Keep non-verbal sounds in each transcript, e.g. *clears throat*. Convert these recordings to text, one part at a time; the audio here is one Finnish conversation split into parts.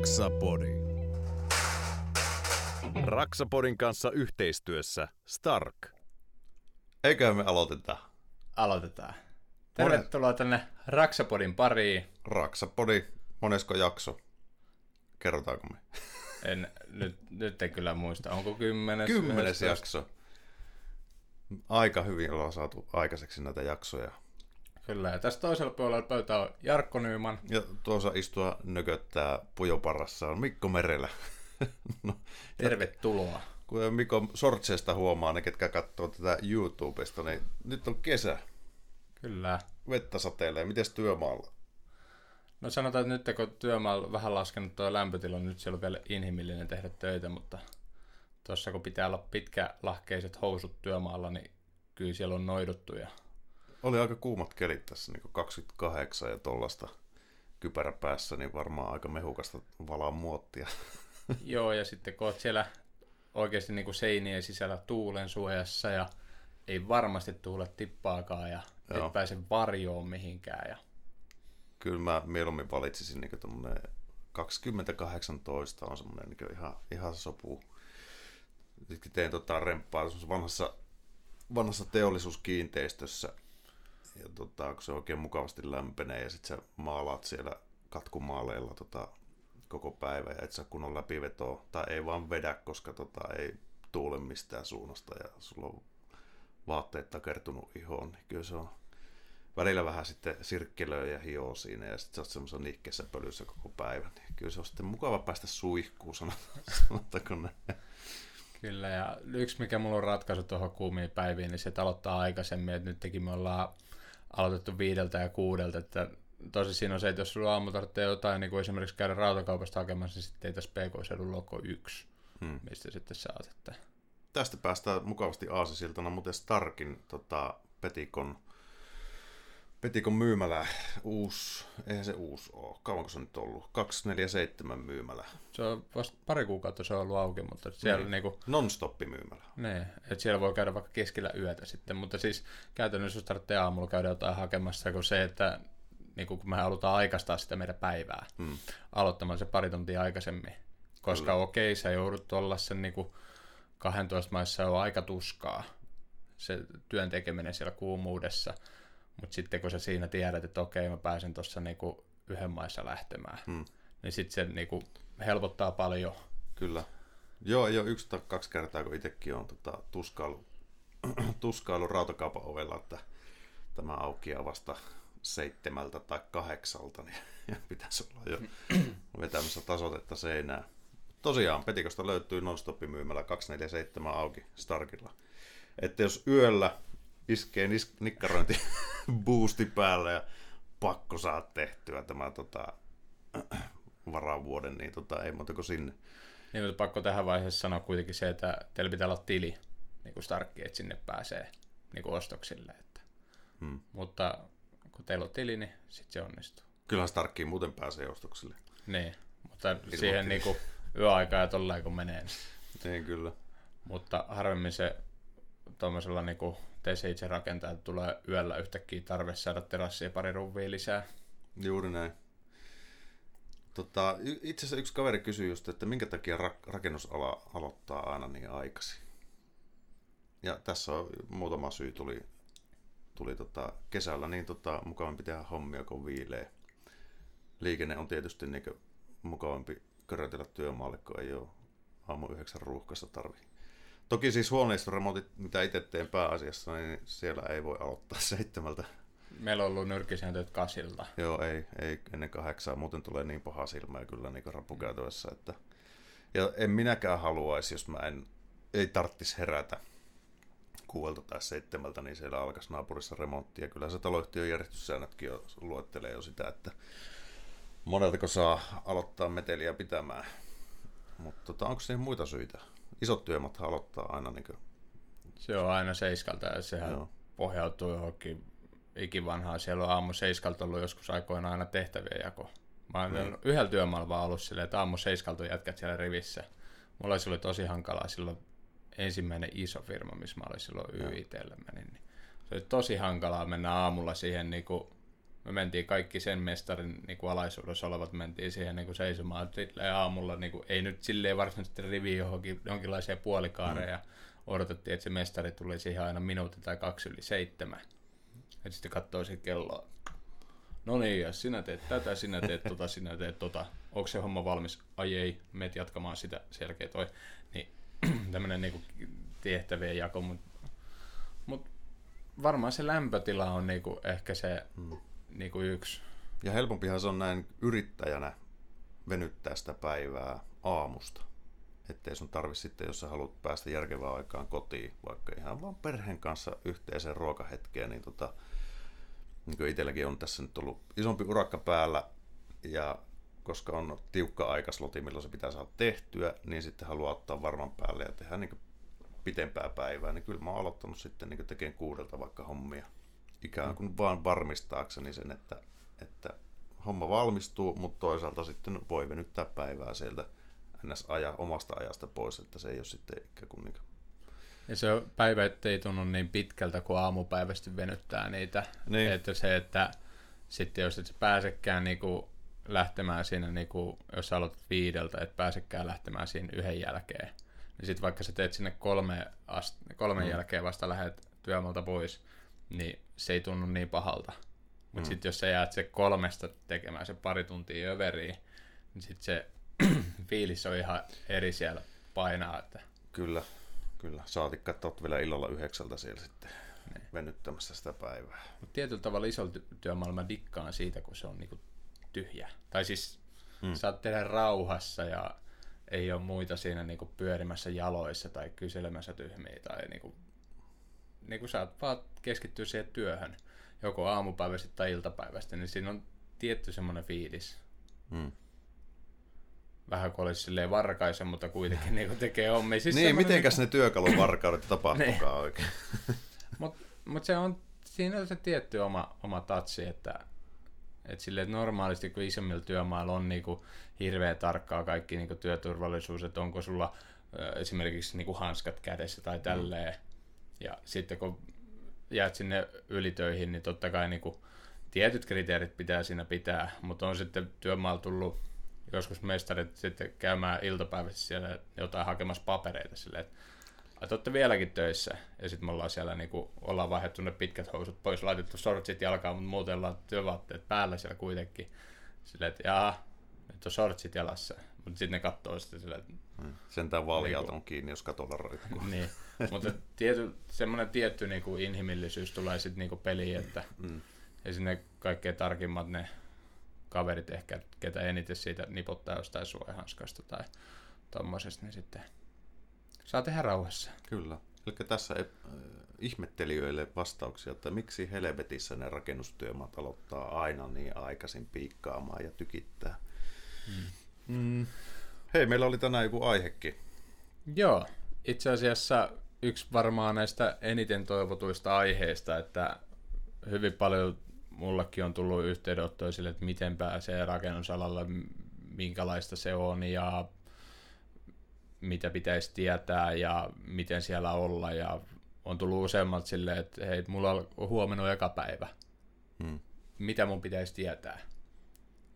Raksapodi. Raksapodin kanssa yhteistyössä Stark. Eiköhän me aloiteta. Aloitetaan. Tervetuloa tänne Raksapodin pariin. Raksapodi, monesko jakso? Kerrotaanko me? En, nyt, nyt en kyllä muista. Onko kymmenes? Kymmenes 11? jakso. Aika hyvin ollaan saatu aikaiseksi näitä jaksoja. Kyllä, ja tässä toisella puolella pöytää on Jarkko Nyyman. Ja tuossa istua nököttää pujoparassa on Mikko Merelä. *laughs* no, Tervetuloa. kun Mikko sortseesta huomaa ne, ketkä katsoo tätä YouTubesta, niin nyt on kesä. Kyllä. Vettä satelee. Mites työmaalla? No sanotaan, että nyt kun työmaalla on vähän laskenut tuo lämpötila, niin nyt siellä on vielä inhimillinen tehdä töitä, mutta tuossa kun pitää olla pitkälahkeiset housut työmaalla, niin kyllä siellä on noiduttu ja Oli aika kuumat kelit tässä, niin 28 ja tollasta kypärä päässä, niin varmaan aika mehukasta valaa muottia. *laughs* Joo, ja sitten kun oot siellä oikeasti niin kuin seinien sisällä tuulen suojassa ja ei varmasti tuule tippaakaan ja Joo. et pääse varjoon mihinkään. Ja... Kyllä mä mieluummin valitsisin niin tuommoinen 2018 on semmoinen niin ihan, ihan sopu. Sitten tein tota remppaa vanhassa, vanhassa teollisuuskiinteistössä. Ja tota, kun se oikein mukavasti lämpenee ja sitten sä maalaat siellä katkumaaleilla tota, koko päivä ja et saa kunnon läpivetoa. Tai ei vaan vedä, koska tota, ei tuule mistään suunnasta ja sulla on vaatteet takertunut ihoon, niin kyllä se on välillä vähän sitten sirkkelöi ja hioo siinä ja sitten sä oot semmoisessa nihkeessä pölyssä koko päivän. Niin kyllä se on sitten mukava päästä suihkuun, sanot- *laughs* sanotaanko näin. Kyllä, ja yksi mikä mulla on ratkaisu tuohon kuumiin päiviin, niin se aloittaa aikaisemmin, että nytkin me ollaan aloitettu viideltä ja kuudelta, että tosi siinä on se, että jos sulla aamu tarvitsee jotain, niin kuin esimerkiksi käydä rautakaupasta hakemassa, niin sitten ei tässä PK-seudun loko yksi, Hmm. mistä sitten saat, että Tästä päästään mukavasti aasisiltana, mutta Starkin tota, Petikon, Petikon myymälä, uusi, eihän se uusi ole, kauanko se on nyt ollut, 247 myymälä, se on vasta pari kuukautta se on ollut auki, mutta siellä Niin. niinku, non-stoppi myymälä. Ne, että siellä voi käydä vaikka keskellä yötä sitten, mutta siis käytännössä jos tarvitsee aamulla käydä jotain hakemassa, kun se, että niin kun me halutaan aikaistaa sitä meidän päivää Hmm. aloittamaan se pari tuntia aikaisemmin. Koska Kyllä. okei, sä joudut olla sen niin 12 maissa on aika tuskaa se työn tekeminen siellä kuumuudessa, mutta sitten kun sä siinä tiedät, että okei, mä pääsen tuossa niin yhden maissa lähtemään, Hmm. niin sitten se niin helpottaa paljon. Kyllä. Joo, ei ole yksi tai kaksi kertaa, kun itsekin on tota, tuskailu, *clears throat* tuskailu rautakaupan ovella, että tämä aukeaa vasta seitsemältä tai kahdeksalta, niin *laughs* ja pitäisi olla jo *clears throat* vetämässä tasotetta seinään. Tosiaan, Petikosta löytyy non-stoppi myymällä 247 auki Starkilla. Että jos yöllä iskee nis- nikkarointi *laughs* boosti päälle ja pakko saa tehtyä tämä tota, *clears throat* varavuoden, niin tota, ei muuta kuin sinne. Niin, mutta pakko tähän vaiheessa sanoa kuitenkin se, että teillä pitää olla tili, niin kuin Starkki, että sinne pääsee niin kuin ostoksille. Että. Hmm. Mutta kun teillä on tili, niin sitten se onnistuu. Kyllähän Starkkiin muuten pääsee ostoksille. Niin, mutta tili. siihen niin kuin yöaikaa ja tolleen kun menee. Niin. Niin kyllä. Mutta harvemmin se tuommoisella niin kuin teissä itse rakentaa, että tulee yöllä yhtäkkiä tarve saada terassia pari ruvia lisää. Juuri näin. Tota, itse asiassa yksi kaveri kysyi just, että minkä takia ra- rakennusala aloittaa aina niin aikaisin. Ja tässä on muutama syy tuli, tuli tota kesällä, niin tota, mukavampi tehdä hommia kuin viilee. Liikenne on tietysti niin mukavampi körötellä työmaalle, kun ei ole aamu yhdeksän ruuhkassa tarvi. Toki siis huoneistoremontit, mitä itse teen pääasiassa, niin siellä ei voi aloittaa seitsemältä Meillä on ollut nyrkkisääntöt kasilta. Joo, ei, ei ennen kahdeksaa, muuten tulee niin paha silmää kyllä niin rapukäytössä, että ja en minäkään haluaisi, jos mä en, ei tarttis herätä kuuelta tai seitsemältä, niin siellä alkaisi naapurissa remontti. Ja kyllä se taloyhtiön järjestyssäännötkin jo luettelee jo sitä, että moneltako saa aloittaa meteliä pitämään. Mutta tota, onko siihen muita syitä? Isot työmat aloittaa aina niin kuin, Se on aina seiskalta ja sehän Joo. Pohjautuu johonkin ikivanhaan. Siellä on aamu seiskalta ollut joskus aikoina aina tehtävien jako. Mä olen Niin. mm. yhdellä työmaalla vaan ollut silleen, että aamu seiskalta jätkät siellä rivissä. Mulla olisi ollut tosi hankalaa silloin ensimmäinen iso firma, missä mä olin silloin YITllä menin. Niin se oli tosi hankalaa mennä aamulla siihen niinku me mentiin kaikki sen mestarin niin kuin alaisuudessa olevat, mentiin siihen niin kuin seisomaan silleen aamulla, niin kuin, ei nyt silleen varsinaisesti rivi johonkin, jonkinlaisia puolikaareja, mm. odotettiin, että se mestari tuli siihen aina minuutti tai kaksi yli seitsemän. Ja sitten katsoi siihen kelloa. No niin, ja sinä teet tätä, sinä teet tota, *laughs* sinä teet tota. Onko se homma valmis? Ai ei, meet jatkamaan sitä, selkeä toi. Niin *clears throat* tämmönen niinku tehtävien jako, mutta mut varmaan se lämpötila on niinku ehkä se hmm. niinku yksi. Ja helpompihan se on näin yrittäjänä venyttää sitä päivää aamusta. Ettei sun tarvi sitten, jos sä haluat päästä järkevään aikaan kotiin, vaikka ihan vaan perheen kanssa yhteiseen ruokahetkeen, niin tota, niin kuin itselläkin on tässä nyt ollut isompi urakka päällä, ja koska on tiukka aikasloti, milloin se pitää saada tehtyä, niin sitten haluaa ottaa varman päälle ja tehdä niin pitempää päivää, niin kyllä mä oon aloittanut sitten niin tekemään kuudelta vaikka hommia. Ikään kuin vaan varmistaakseni sen, että, että homma valmistuu, mutta toisaalta sitten voi venyttää päivää sieltä ns. Aja, omasta ajasta pois, että se ei ole sitten ikään kuin, niin ja se on, päivä ei tunnu niin pitkältä, kuin aamupäivästi venyttää niitä. Niin. Että se, että sitten jos et sä pääsekään niinku lähtemään siinä, niinku, jos sä aloitat viideltä, et pääsekään lähtemään siinä yhden jälkeen, niin sitten vaikka sä teet sinne kolme ast- kolmen mm. jälkeen vasta lähdet työmaalta pois, niin se ei tunnu niin pahalta. Mutta mm. sitten jos sä jäät se kolmesta tekemään se pari tuntia överiin, niin sitten se *clears throat* fiilis on ihan eri siellä painaa. Että... Kyllä, Kyllä, saatikka, että vielä illalla yhdeksältä siellä sitten niin. venyttämässä sitä päivää. Mutta tietyllä tavalla isolla työmaailma dikkaan siitä, kun se on niinku tyhjä. Tai siis hmm. saat tehdä rauhassa ja ei ole muita siinä niinku pyörimässä jaloissa tai kyselemässä tyhmiä tai niinku, niinku saat vaan keskittyä siihen työhön, joko aamupäivästä tai iltapäivästä, niin siinä on tietty semmoinen fiilis. Hmm vähän kuin olisi silleen varkaisen, mutta kuitenkin *laughs* niin tekee hommia. Siis niin, mitenkäs niin... ne työkalun varkaudet tapahtuukaan niin. oikein? *laughs* Mutta mut se on, siinä on se tietty oma, oma tatsi, että et sille, että normaalisti kun isommilla työmailla on niinku hirveän tarkkaa kaikki niinku työturvallisuus, että onko sulla ö, esimerkiksi niinku hanskat kädessä tai tälleen. Mm. Ja sitten kun jäät sinne ylitöihin, niin totta kai niinku tietyt kriteerit pitää siinä pitää, mutta on sitten työmaalla tullut joskus mestarit sitten käymään iltapäivässä siellä jotain hakemassa papereita silleen, että olette vieläkin töissä. Ja sitten me ollaan siellä, niin kuin, ollaan vaihdettu ne pitkät housut pois, laitettu sortsit jalkaan, mutta muuten ollaan työvaatteet päällä siellä kuitenkin. Silleen, että jaa, nyt on sortsit jalassa. Mutta sitten ne katsoo sitten silleen, että... Hmm. Sentään valjalta niin on kiinni, jos katolla roikkuu. niin, *laughs* mutta tiety, semmoinen tietty niin kuin inhimillisyys tulee sitten niin kuin peliin, että mm. ja sinne kaikkein tarkimmat ne kaverit ehkä, ketä eniten siitä nipottaa jostain suojahanskasta tai tommosesta, niin sitten saa tehdä rauhassa. Kyllä. Eli tässä äh, ihmettelijöille vastauksia, että miksi helvetissä ne rakennustyömaat aloittaa aina niin aikaisin piikkaamaan ja tykittää. Mm. Mm. Hei, meillä oli tänään joku aihekin. Joo, itse asiassa yksi varmaan näistä eniten toivotuista aiheista, että hyvin paljon mullakin on tullut yhteydenottoja sille, että miten pääsee rakennusalalle, minkälaista se on ja mitä pitäisi tietää ja miten siellä olla ja on tullut useammat silleen, että hei, mulla on huomenna eka päivä. Hmm. Mitä mun pitäisi tietää?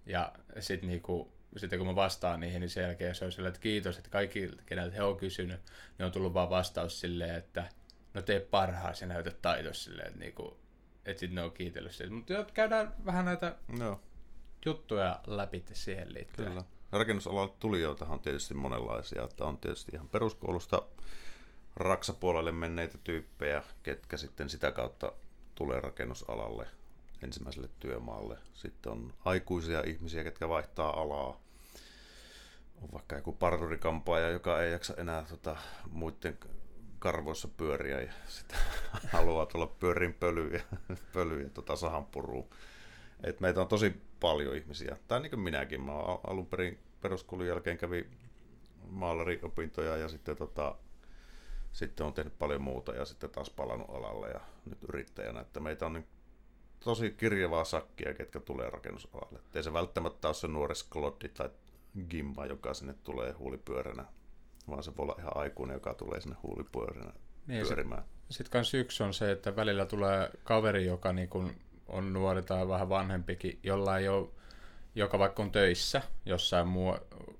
Ja sitten niinku, sitten kun mä vastaan niihin, niin sen jälkeen se on silleen, että kiitos, että kaikki, keneltä he on kysynyt, niin on tullut vaan vastaus silleen, että no tee parhaasi ja näytä taitos silleen, että niinku, että sitten ne on kiitellyt siitä. Mutta käydään vähän näitä no. juttuja läpi siihen liittyen. Kyllä. Rakennusalalle tulijoita on tietysti monenlaisia. Että on tietysti ihan peruskoulusta raksapuolelle menneitä tyyppejä, ketkä sitten sitä kautta tulee rakennusalalle ensimmäiselle työmaalle. Sitten on aikuisia ihmisiä, ketkä vaihtaa alaa. On vaikka joku parturikampaaja, joka ei jaksa enää tota, muiden karvoissa pyöriä ja sitten *laughs* haluaa tulla pyörin pölyä, *laughs* pölyä tota sahanpuruun. Et meitä on tosi paljon ihmisiä, tai niin kuin minäkin. Mä alun perin peruskoulun jälkeen kävi maalariopintoja ja sitten, tota, sitten on tehnyt paljon muuta ja sitten taas palannut alalle ja nyt yrittäjänä. Että meitä on niin tosi kirjavaa sakkia, ketkä tulee rakennusalalle. Et ei se välttämättä ole se nuori sklotti tai gimma, joka sinne tulee huulipyöränä vaan se voi olla ihan aikuinen, joka tulee sinne huulipyöränä niin, pyörimään. Sitten kans yksi on se, että välillä tulee kaveri, joka niin kun on nuori tai vähän vanhempikin, jolla ei ole, joka vaikka on töissä jossain muu,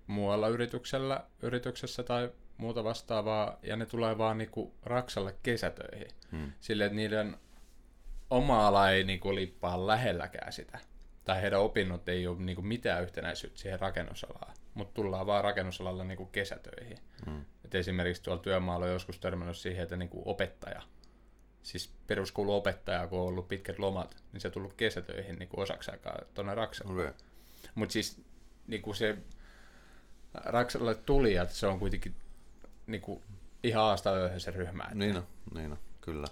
muualla yrityksellä, yrityksessä tai muuta vastaavaa, ja ne tulee vaan niinku Raksalle kesätöihin. Hmm. Silleen, että niiden oma ala ei niinku lippaa lähelläkään sitä. Tai heidän opinnot ei ole niinku mitään yhtenäisyyttä siihen rakennusalaan. Mutta tullaan vaan rakennusalalla niinku kesätöihin. Hmm. Et esimerkiksi tuolla työmaalla on joskus törmännyt siihen, että niinku opettaja, siis peruskouluopettaja, kun on ollut pitkät lomat, niin se on tullut kesätöihin niinku osaksi aikaa tuonne Raksalle. Okay. Mutta siis niinku se Raksalle tulijat, se on kuitenkin niinku ihan aasta se ryhmä. Että... Niin on, niin on, kyllä.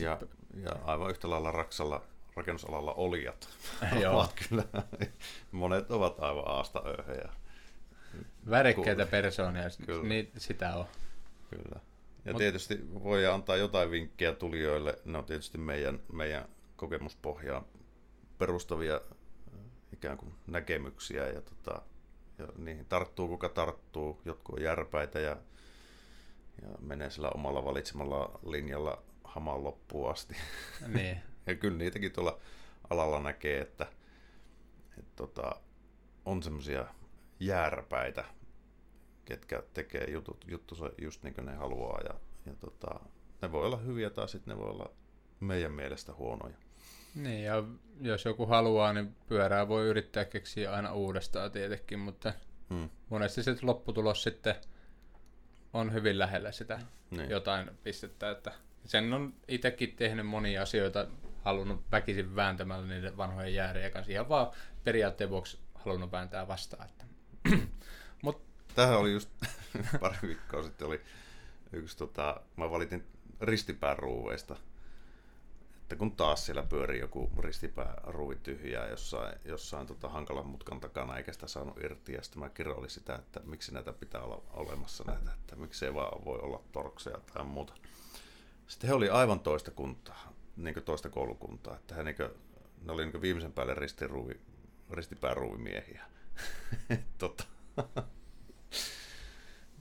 Ja, ja aivan yhtä lailla Raksalla rakennusalalla olijat *laughs* ovat kyllä, *laughs* monet ovat aivan aasta öyhejä. Värekkäitä persoonia, niin sitä on. Kyllä. Ja Mut... tietysti voi antaa jotain vinkkejä tulijoille, ne on tietysti meidän, meidän kokemuspohjaan perustavia ikään kuin näkemyksiä ja, tota, ja niihin tarttuu kuka tarttuu, jotkut on järpäitä ja, ja menee sillä omalla valitsemalla linjalla hamaan loppuun asti. Niin. *laughs* ja kyllä niitäkin tuolla alalla näkee, että, että tota, on semmoisia järpäitä, ketkä tekee jutut, juttusa just niin kuin ne haluaa. Ja, ja tota, ne voi olla hyviä tai sitten ne voi olla meidän mielestä huonoja. Niin, ja jos joku haluaa, niin pyörää voi yrittää keksiä aina uudestaan tietenkin, mutta hmm. monesti se lopputulos sitten on hyvin lähellä sitä niin. jotain pistettä, että sen on itsekin tehnyt monia asioita, halunnut väkisin vääntämällä niiden vanhojen jäärien kanssa, ihan vaan periaatteen vuoksi halunnut vääntää vastaan. Että. *clears throat* Mut... Tähän oli just *laughs* pari viikkoa sitten oli yksi, tota, mä valitin ristipääruuveista, että kun taas siellä pyörii joku ristipääruuvi tyhjää jossain, jossain tota, hankalan mutkan takana, eikä sitä saanut irti, ja sitten mä kiroilin sitä, että miksi näitä pitää olla olemassa näitä, että miksi ei vaan voi olla torkseja tai muuta. Sitten he oli aivan toista kuntaa, niin toista koulukuntaa, että he, niin kuin, ne oli niin viimeisen päälle ristiruuvi, ristipääruuvimiehiä. *laughs* tota.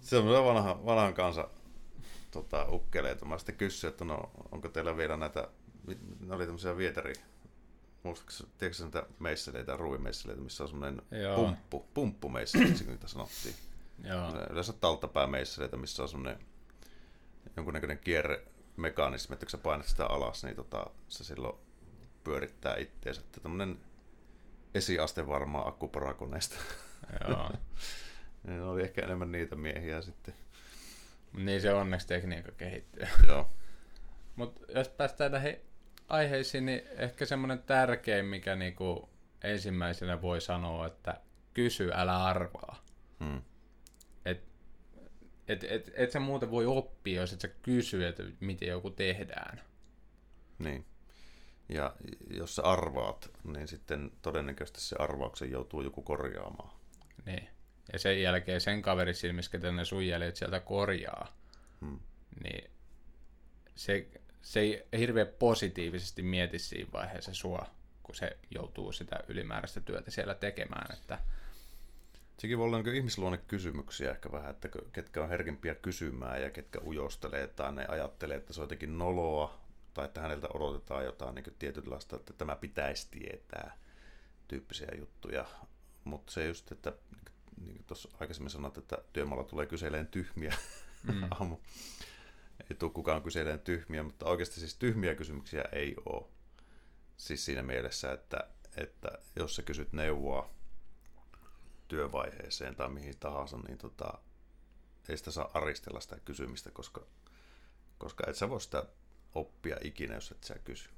Se on vanha, vanhan kanssa tota, ukkeleita. Mä sitten kysyin, että no, onko teillä vielä näitä, ne oli tämmöisiä vieteri, muistaakseni, tiedätkö näitä meisseleitä, ruuvimeisseleitä, missä on semmoinen pumppu, pumppumeisseleitä, niitä sanottiin. Joo. Yleensä talttapäämeisseleitä, missä on semmoinen jonkunnäköinen kierre, mekanismi, että kun sä painat sitä alas, niin tota, se silloin pyörittää itteensä. Että tämmöinen esiaste varmaan akkuparakoneesta. Joo. *laughs* niin oli ehkä enemmän niitä miehiä sitten. Niin se onneksi tekniikka kehittyy. *laughs* Joo. Mutta jos päästään näihin aiheisiin, niin ehkä semmoinen tärkein, mikä niinku ensimmäisenä voi sanoa, että kysy, älä arvaa. Hmm. Et et, et, sä muuten voi oppia, jos et sä kysy, että miten joku tehdään. Niin. Ja jos sä arvaat, niin sitten todennäköisesti se arvauksen joutuu joku korjaamaan. Niin. Ja sen jälkeen sen kaverin silmissä, ketä ne sun jäljet sieltä korjaa, hmm. niin se, se ei hirveän positiivisesti mieti siinä vaiheessa sua, kun se joutuu sitä ylimääräistä työtä siellä tekemään. Että Sekin voi olla niin ihmisluonne kysymyksiä ehkä vähän, että ketkä on herkempiä kysymään ja ketkä ujostelee tai ne ajattelee, että se on jotenkin noloa tai että häneltä odotetaan jotain niin tietynlaista, että tämä pitäisi tietää tyyppisiä juttuja. Mutta se just, että niin kuin tuossa aikaisemmin sanoit, että työmaalla tulee kyseleen tyhmiä *laughs* mm. *laughs* aamu. Ei tule kukaan kyseleen tyhmiä, mutta oikeasti siis tyhmiä kysymyksiä ei ole. Siis siinä mielessä, että, että jos sä kysyt neuvoa, työvaiheeseen tai mihin tahansa, niin tota, ei sitä saa aristella sitä kysymistä, koska, koska et sä voi sitä oppia ikinä, jos et sä kysy.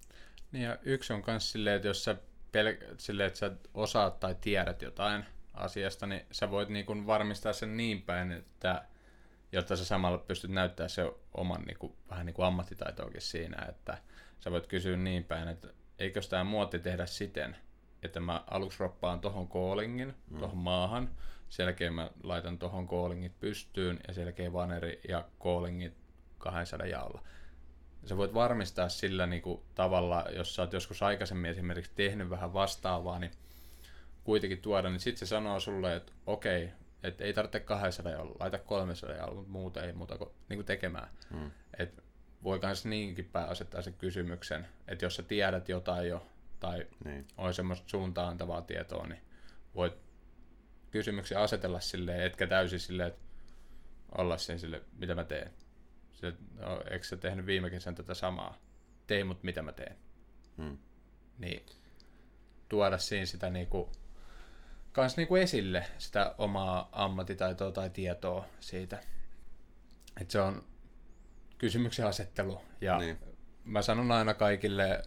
Niin ja yksi on myös silleen, että jos sä, pel- silleen, että sä osaat tai tiedät jotain asiasta, niin sä voit niin kuin varmistaa sen niin päin, että jotta sä samalla pystyt näyttämään se oman niin kuin, vähän niin kuin ammattitaitoakin siinä, että sä voit kysyä niin päin, että eikö tämä muoti tehdä siten, että mä aluksi roppaan tohon callingin, mm. tohon maahan, sen jälkeen mä laitan tohon callingit pystyyn ja sen jälkeen vaneri ja callingit 200 jaolla. Sä voit varmistaa sillä niin kuin, tavalla, jos sä oot joskus aikaisemmin esimerkiksi tehnyt vähän vastaavaa, niin kuitenkin tuoda, niin sitten se sanoo sulle, että okei, että ei tarvitse 200 jaolla, laita 300 jaolla, mutta muuta ei muuta kuin, niin kuin tekemään. Mm. Et voi myös niinkin päin asettaa sen kysymyksen, että jos sä tiedät jotain jo, tai Niin. on semmoista suuntaan antavaa tietoa, niin voit kysymyksiä asetella silleen, etkä täysin silleen, että olla sen sille, mitä mä teen. Se, no, eikö sä tehnyt viime kesän tätä samaa? Tei mut mitä mä teen. Hmm. Niin tuoda siinä sitä niinku, kans niinku esille sitä omaa ammattitaitoa tai tietoa siitä. Että se on kysymyksen asettelu. Ja Niin. mä sanon aina kaikille,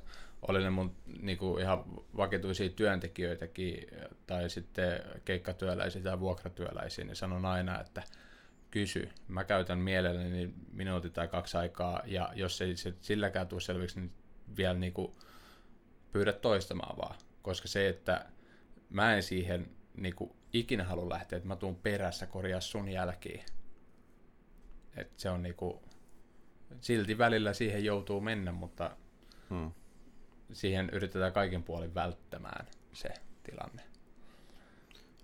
oli ne mun niinku ihan vakituisia työntekijöitäkin, tai sitten keikkatyöläisiä tai vuokratyöläisiä, niin sanon aina, että kysy. Mä käytän mielelläni minuutin tai kaksi aikaa, ja jos ei se silläkään tule selviksi, niin vielä niinku pyydä toistamaan vaan. Koska se, että mä en siihen niinku ikinä halua lähteä, että mä tuun perässä korjaa sun jälkiin. Et se on niinku, silti välillä siihen joutuu mennä, mutta Hmm. Siihen yritetään kaikin puolin välttämään se tilanne.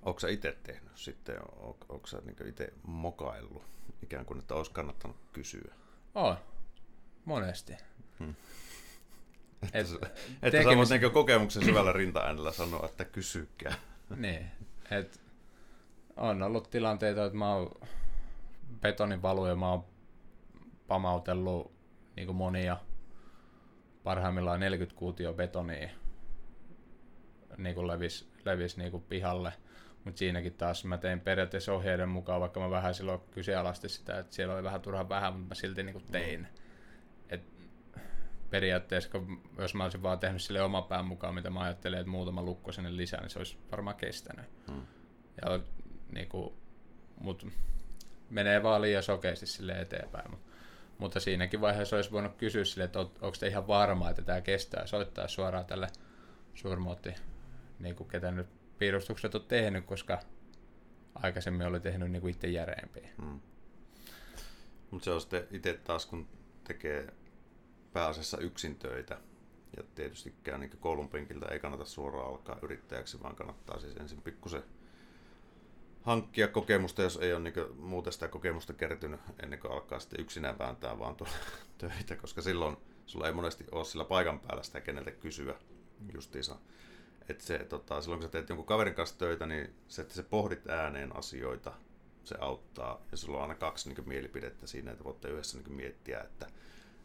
Onko sä itse tehnyt sitten, on, onko sä niin itse mokaillut ikään kuin, että olisi kannattanut kysyä? On, monesti. *laughs* Että, Et että sä tekemis- voit niin kokemuksen syvällä rintaäänellä sanoa, että kysykää. *laughs* Niin, et on ollut tilanteita, että mä oon betonin valuja, mä oon pamautellut niin monia, parhaimmillaan 40 kuutio betonia niin kuin levis, levis niin kuin pihalle. Mutta siinäkin taas mä tein periaatteessa ohjeiden mukaan, vaikka mä vähän silloin kyseenalaistin sitä, että siellä oli vähän turhan vähän, mutta mä silti niin kuin tein. Et periaatteessa, kun jos mä olisin vaan tehnyt sille oman pään mukaan, mitä mä ajattelin, että muutama lukko sinne lisää, niin se olisi varmaan kestänyt. Hmm. Ja niin kuin, mut menee vaan liian sokeasti sille eteenpäin. Mut, mutta siinäkin vaiheessa olisi voinut kysyä sille, että on- onko te ihan varma, että tämä kestää, soittaa suoraan tälle suurmootti, niin kuin ketä nyt piirustukset on tehnyt, koska aikaisemmin oli tehnyt niin kuin itse järeempiä. Hmm. Mutta se on sitten itse taas, kun tekee pääasiassa yksin töitä, ja tietystikään niin koulun penkiltä ei kannata suoraan alkaa yrittäjäksi, vaan kannattaa siis ensin pikkusen hankkia kokemusta, jos ei ole niin muuten sitä kokemusta kertynyt ennen kuin alkaa sitten yksinään vääntää vaan tuolla *laughs* töitä, koska silloin sulla ei monesti ole sillä paikan päällä sitä keneltä kysyä justiinsa. Että se, tota, silloin kun sä teet jonkun kaverin kanssa töitä, niin se, että sä pohdit ääneen asioita, se auttaa. Ja sulla on aina kaksi niin mielipidettä siinä, että voitte yhdessä niin miettiä, että,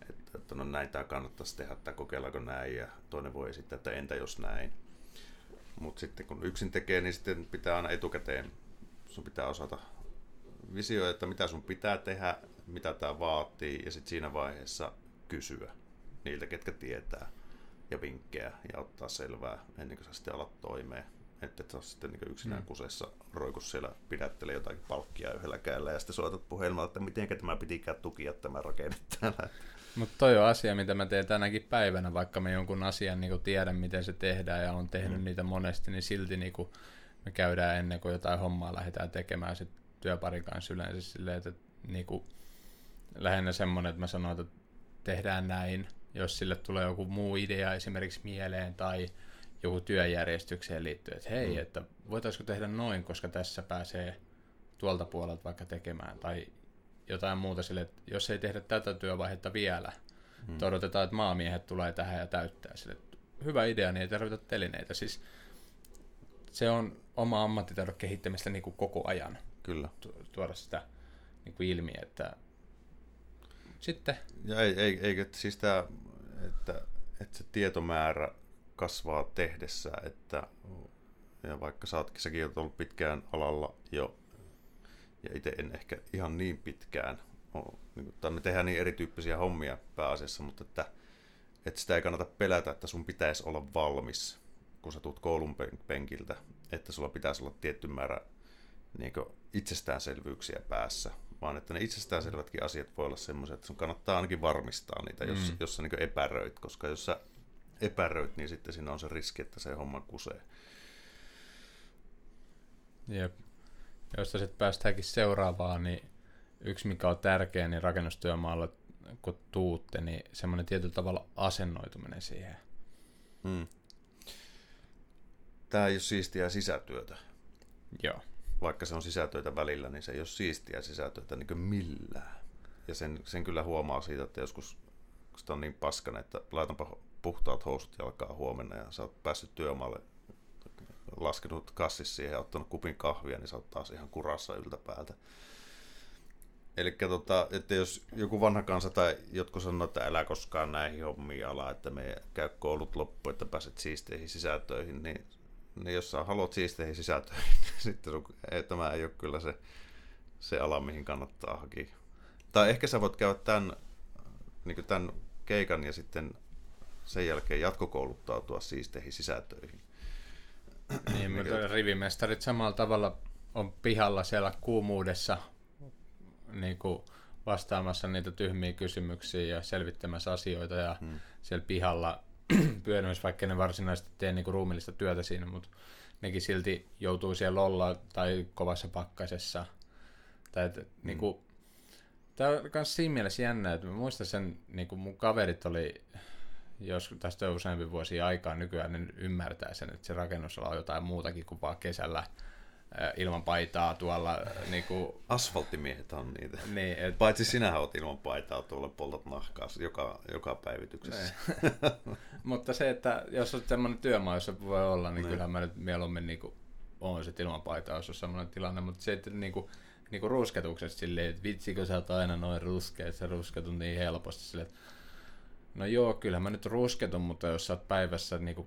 että, että no näin tämä kannattaisi tehdä, tai kokeillaanko näin, ja toinen voi esittää, että entä jos näin. Mutta sitten kun yksin tekee, niin sitten pitää aina etukäteen, sun pitää osata visio, että mitä sun pitää tehdä, mitä tämä vaatii, ja sitten siinä vaiheessa kysyä niiltä, ketkä tietää, ja vinkkejä, ja ottaa selvää ennen kuin sä sitten alat toimeen. Että et sä oot sitten niin yksinään Mm. kusessa roikus siellä pidättelee jotakin palkkia yhdellä kädellä, ja sitten soitat puhelimella, että miten tämä pitikään tukia tämä rakenne täällä. Mutta toi on asia, mitä mä teen tänäkin päivänä, vaikka mä jonkun asian niin tiedän, miten se tehdään ja on tehnyt mm. niitä monesti, niin silti niin me käydään ennen kuin jotain hommaa lähdetään tekemään sit työparin kanssa yleensä silleen, että niin kuin, lähinnä semmoinen, että mä sanon, että tehdään näin, jos sille tulee joku muu idea esimerkiksi mieleen tai joku työjärjestykseen liittyen, että hei, Mm. että voitaisiko tehdä noin, koska tässä pääsee tuolta puolelta vaikka tekemään, tai jotain muuta sille, että jos ei tehdä tätä työvaihetta vielä, Mm. odotetaan, että maamiehet tulee tähän ja täyttää sille. Hyvä idea, niin ei tarvita telineitä. Siis se on oma ammattitaidon kehittämistä niin kuin koko ajan Kyllä. tu- tuoda sitä niin kuin ilmi, että sitten Ja ei, ei, eikä siis tää, että, että se tietomäärä kasvaa tehdessä, että ja vaikka sä ootkin, säkin oot ollut pitkään alalla jo, ja itse en ehkä ihan niin pitkään, ole, niin kuin, tai me tehdään niin erityyppisiä hommia pääasiassa, mutta että, että sitä ei kannata pelätä, että sun pitäisi olla valmis, kun sä tuut koulun pen- penkiltä, että sulla pitäisi olla tietty määrä niin itsestäänselvyyksiä päässä, vaan että ne itsestäänselvätkin asiat voi olla semmoisia, että sun kannattaa ainakin varmistaa niitä, jos, Mm. jos sä niin epäröit, koska jos sä epäröit, niin sitten siinä on se riski, että se homma kusee. Jep. Josta sitten päästäänkin seuraavaan, niin yksi mikä on tärkeä, niin rakennustyömaalla kun tuutte, niin semmoinen tietyllä tavalla asennoituminen siihen. Hmm. Tämä ei ole siistiä sisätyötä. Joo. Vaikka se on sisätöitä välillä, niin se ei ole siistiä sisätyötä niin millään. Ja sen, sen kyllä huomaa siitä, että joskus sitä on niin paskana, että laitanpa puhtaat housut jalkaa huomenna ja sä oot päässyt työmaalle laskenut kassis siihen ja ottanut kupin kahvia, niin sä oot taas ihan kurassa yltäpäältä. Eli tota, että jos joku vanha kansa tai jotkut sanoo, että älä koskaan näihin hommiin ala, että me käy koulut loppuun, että pääset siisteihin sisältöihin, niin, niin jos sä haluat siisteihin sisältöihin, *laughs* niin sitten sun, ei, tämä ei ole kyllä se, se ala, mihin kannattaa hakea. Tai ehkä sä voit käydä tämän, niin tämän keikan ja sitten sen jälkeen jatkokouluttautua siisteihin sisältöihin. Niin, *clears throat* mutta rivimestarit samalla tavalla on pihalla siellä kuumuudessa niin kuin vastaamassa niitä tyhmiä kysymyksiä ja selvittämässä asioita ja hmm. siellä pihalla *clears throat* pyörimässä, vaikka ne varsinaisesti tee niin kuin ruumillista työtä siinä, mutta nekin silti joutuu siellä olla tai kovassa pakkasessa. Tai että, hmm. niin kuin, Tämä on myös siinä mielessä jännä, että mä muistan sen, niin kuin mun kaverit oli, jos tästä on useampi vuosi aikaa nykyään, niin ymmärtää sen, että se rakennusala on jotain muutakin kuin vaan kesällä ilman paitaa tuolla. Niin kuin... Asfalttimiehet on niitä. Niin, et... Paitsi sinä olet ilman paitaa tuolla poltat nahkaa joka, joka päivityksessä. *laughs* Mutta se, että jos on sellainen työmaa, jossa voi olla, niin, niin. kyllä mä nyt mieluummin niin kuin, on se ilman paitaa, jos on sellainen tilanne. Mutta se, että niin kuin, niin kuin rusketuksesta silleen, että vitsikö sä oot aina noin ruskea, että sä rusketut niin helposti silleen, että No joo, kyllä mä nyt rusketun, mutta jos sä oot päivässä niin 10-12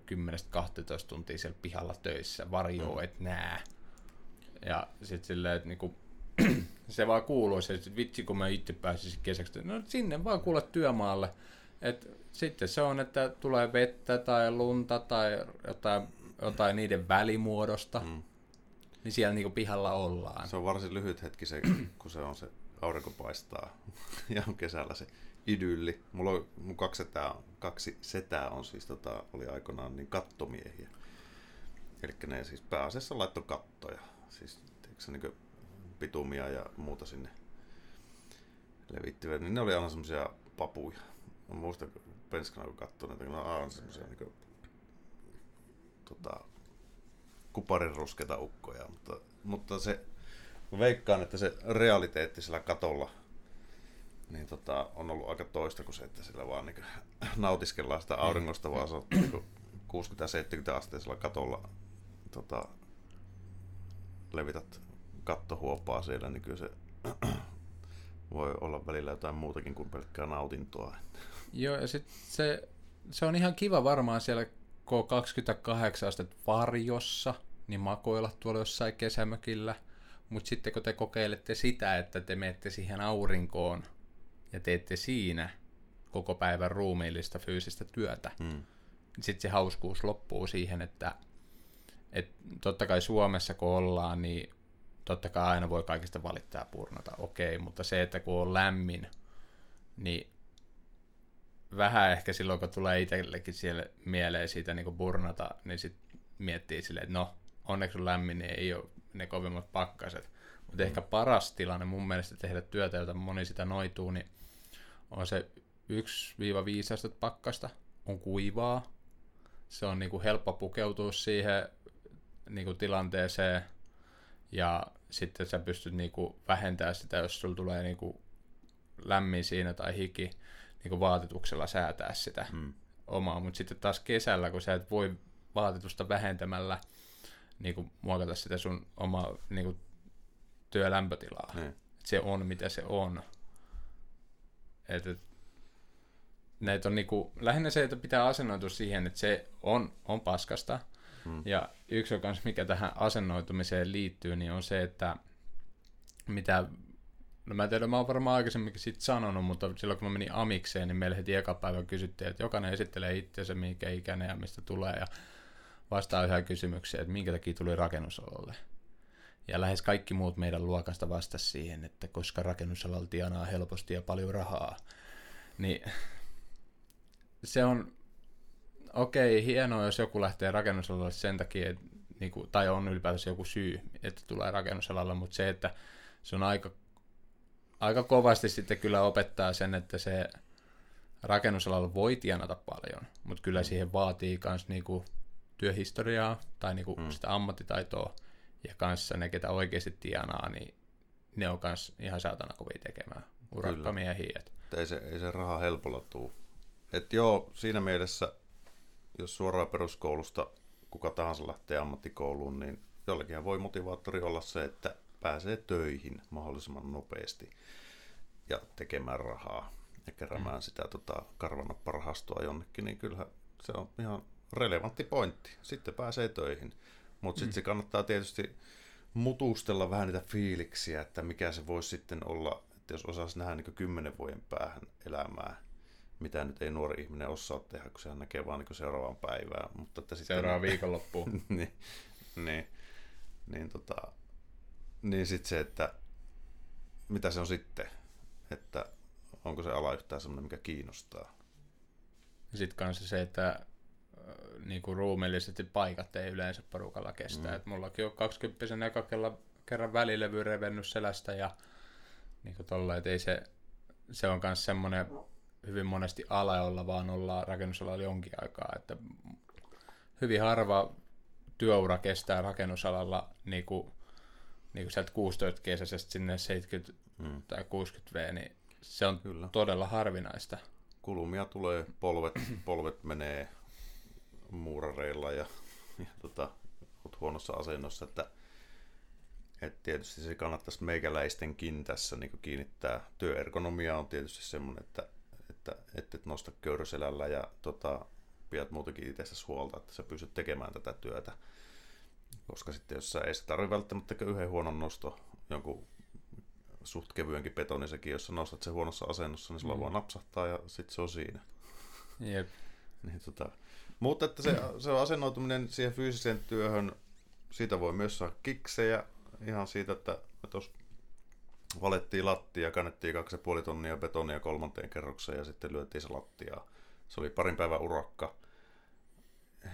tuntia siellä pihalla töissä, varjoa mm. et nää. Ja sitten silleen, että niinku, *clears throat* se vaan kuuluu se, että vitsi kun mä itse pääsisin kesäksi. No sinne vaan kuule työmaalle. Et sitten se on, että tulee vettä tai lunta tai jotain, jotain niiden välimuodosta. Mm. Niin siellä niinku pihalla ollaan. Se on varsin lyhyt hetki se, *clears throat* kun se on se aurinko paistaa *laughs* ja on kesällä se idylli. Mulla on mun kaksi setää, kaksi setää on siis tota, oli aikoinaan niin kattomiehiä. Eli ne siis pääasiassa laittoi kattoja siis se niin pitumia ja muuta sinne levittivät, niin ne oli aina semmoisia papuja. Mä muistan, kun penskana kun katsoin että ne on aina semmoisia niin tota, kuparin ruskeita ukkoja, mutta, mutta se, mä veikkaan, että se realiteetti sillä katolla niin tota, on ollut aika toista kuin se, että sillä vaan niin nautiskellaan sitä auringosta, vaan se on niin 60-70 asteisella katolla tota, levität kattohuopaa siellä, niin kyllä se *clears throat* voi olla välillä jotain muutakin kuin pelkkää nautintoa. Joo, ja sitten se, se on ihan kiva varmaan siellä K28 astetta varjossa, niin makoilla tuolla jossain kesämökillä. Mutta sitten kun te kokeilette sitä, että te menette siihen aurinkoon ja teette siinä koko päivän ruumiillista fyysistä työtä, hmm. sitten se hauskuus loppuu siihen, että et totta kai Suomessa kun ollaan, niin totta kai aina voi kaikista valittaa purnata, okei, okay, mutta se, että kun on lämmin, niin vähän ehkä silloin, kun tulee itsellekin siellä mieleen siitä niin burnata, niin sitten miettii silleen, että no, onneksi on lämmin, niin ei ole ne kovimmat pakkaset. Mutta mm. ehkä paras tilanne mun mielestä tehdä työtä, jota moni sitä noituu, niin on se 1-5 astetta pakkasta, on kuivaa, se on niin kuin helppo pukeutua siihen niin kuin tilanteeseen ja sitten sä pystyt niin kuin vähentämään sitä, jos sulla tulee niin kuin lämmin siinä tai hiki, niin kuin vaatetuksella säätää sitä mm. omaa, mutta sitten taas kesällä, kun sä et voi vaatetusta vähentämällä niin kuin muokata sitä sun omaa niin kuin työlämpötilaa. Mm. Se on mitä se on. Et, et, näitä on niinku, lähinnä se, että pitää asennoitua siihen, että se on, on paskasta, Hmm. Ja yksi on kans, mikä tähän asennoitumiseen liittyy, niin on se, että mitä No mä en tiedä, mä oon varmaan aikaisemminkin siitä sanonut, mutta silloin kun mä menin Amikseen, niin meille heti eka päivä kysyttiin, että jokainen esittelee itseänsä, minkä ikäinen ja mistä tulee, ja vastaa yhä kysymyksiä, että minkä takia tuli rakennusalalle. Ja lähes kaikki muut meidän luokasta vastasi siihen, että koska rakennusalalla tienaa helposti ja paljon rahaa. Niin se on okei, hienoa, jos joku lähtee rakennusalalle sen takia, että, niin kuin, tai on ylipäätänsä joku syy, että tulee rakennusalalla, mutta se, että se on aika, aika kovasti sitten kyllä opettaa sen, että se rakennusalalla voi tienata paljon, mutta kyllä siihen vaatii myös niinku työhistoriaa tai niinku mm. sitä ammattitaitoa, ja kanssa ne, ketä oikeasti tienaa, niin ne on myös ihan saatana kovia tekemään urakkamiehiä. Ei se, ei se raha helpolla tuu et joo, siinä mielessä, jos suoraan peruskoulusta kuka tahansa lähtee ammattikouluun, niin jollekin voi motivaattori olla se, että pääsee töihin mahdollisimman nopeasti ja tekemään rahaa ja keräämään mm. sitä tota, karvanapparhastoa jonnekin, niin kyllähän se on ihan relevantti pointti. Sitten pääsee töihin. Mutta sitten mm. se kannattaa tietysti mutustella vähän niitä fiiliksiä, että mikä se voisi sitten olla, että jos osaisi nähdä niin kymmenen vuoden päähän elämää, mitä nyt ei nuori ihminen osaa tehdä, kun sehän näkee vaan niin seuraavaan päivään. Mutta että sitten, Seuraava viikonloppuun. *laughs* niin, niin, niin, tota, niin sitten se, että mitä se on sitten, että onko se ala yhtään semmoinen, mikä kiinnostaa. Sitten kanssa se, että niinku ruumiillisesti paikat ei yleensä porukalla kestä. Mm. Et mullakin on 20 eka kerran välilevy revennyt selästä ja niinku tolla, et ei se, se on myös semmoinen hyvin monesti ala, jolla vaan ollaan rakennusalalla jonkin aikaa, että hyvin harva työura kestää rakennusalalla niinku, niinku sieltä 16 kesäisestä sinne 70 mm. tai 60 V, niin se on Kyllä. todella harvinaista. Kulumia tulee, polvet, polvet menee muurareilla ja, ja tota, olet huonossa asennossa, että et tietysti se kannattaisi meikäläistenkin tässä niin kiinnittää. Työergonomia on tietysti semmoinen, että, että että et nosta köyryselällä ja tota, pidät muutenkin itsestäsi huolta, että sä pystyt tekemään tätä työtä. Koska sitten jos sä ei se tarvitse välttämättä yhden huonon nosto, jonkun suht kevyenkin betonisekin, jos sä nostat se huonossa asennossa, niin sulla mm. vaan napsahtaa ja sitten se on siinä. Jep. *laughs* niin, tota, mutta että se, se asennoituminen siihen fyysiseen työhön, siitä voi myös saada kiksejä ihan siitä, että tuossa valettiin lattia, kannettiin 2,5 tonnia betonia kolmanteen kerrokseen ja sitten lyötiin se lattia. Se oli parin päivän urakka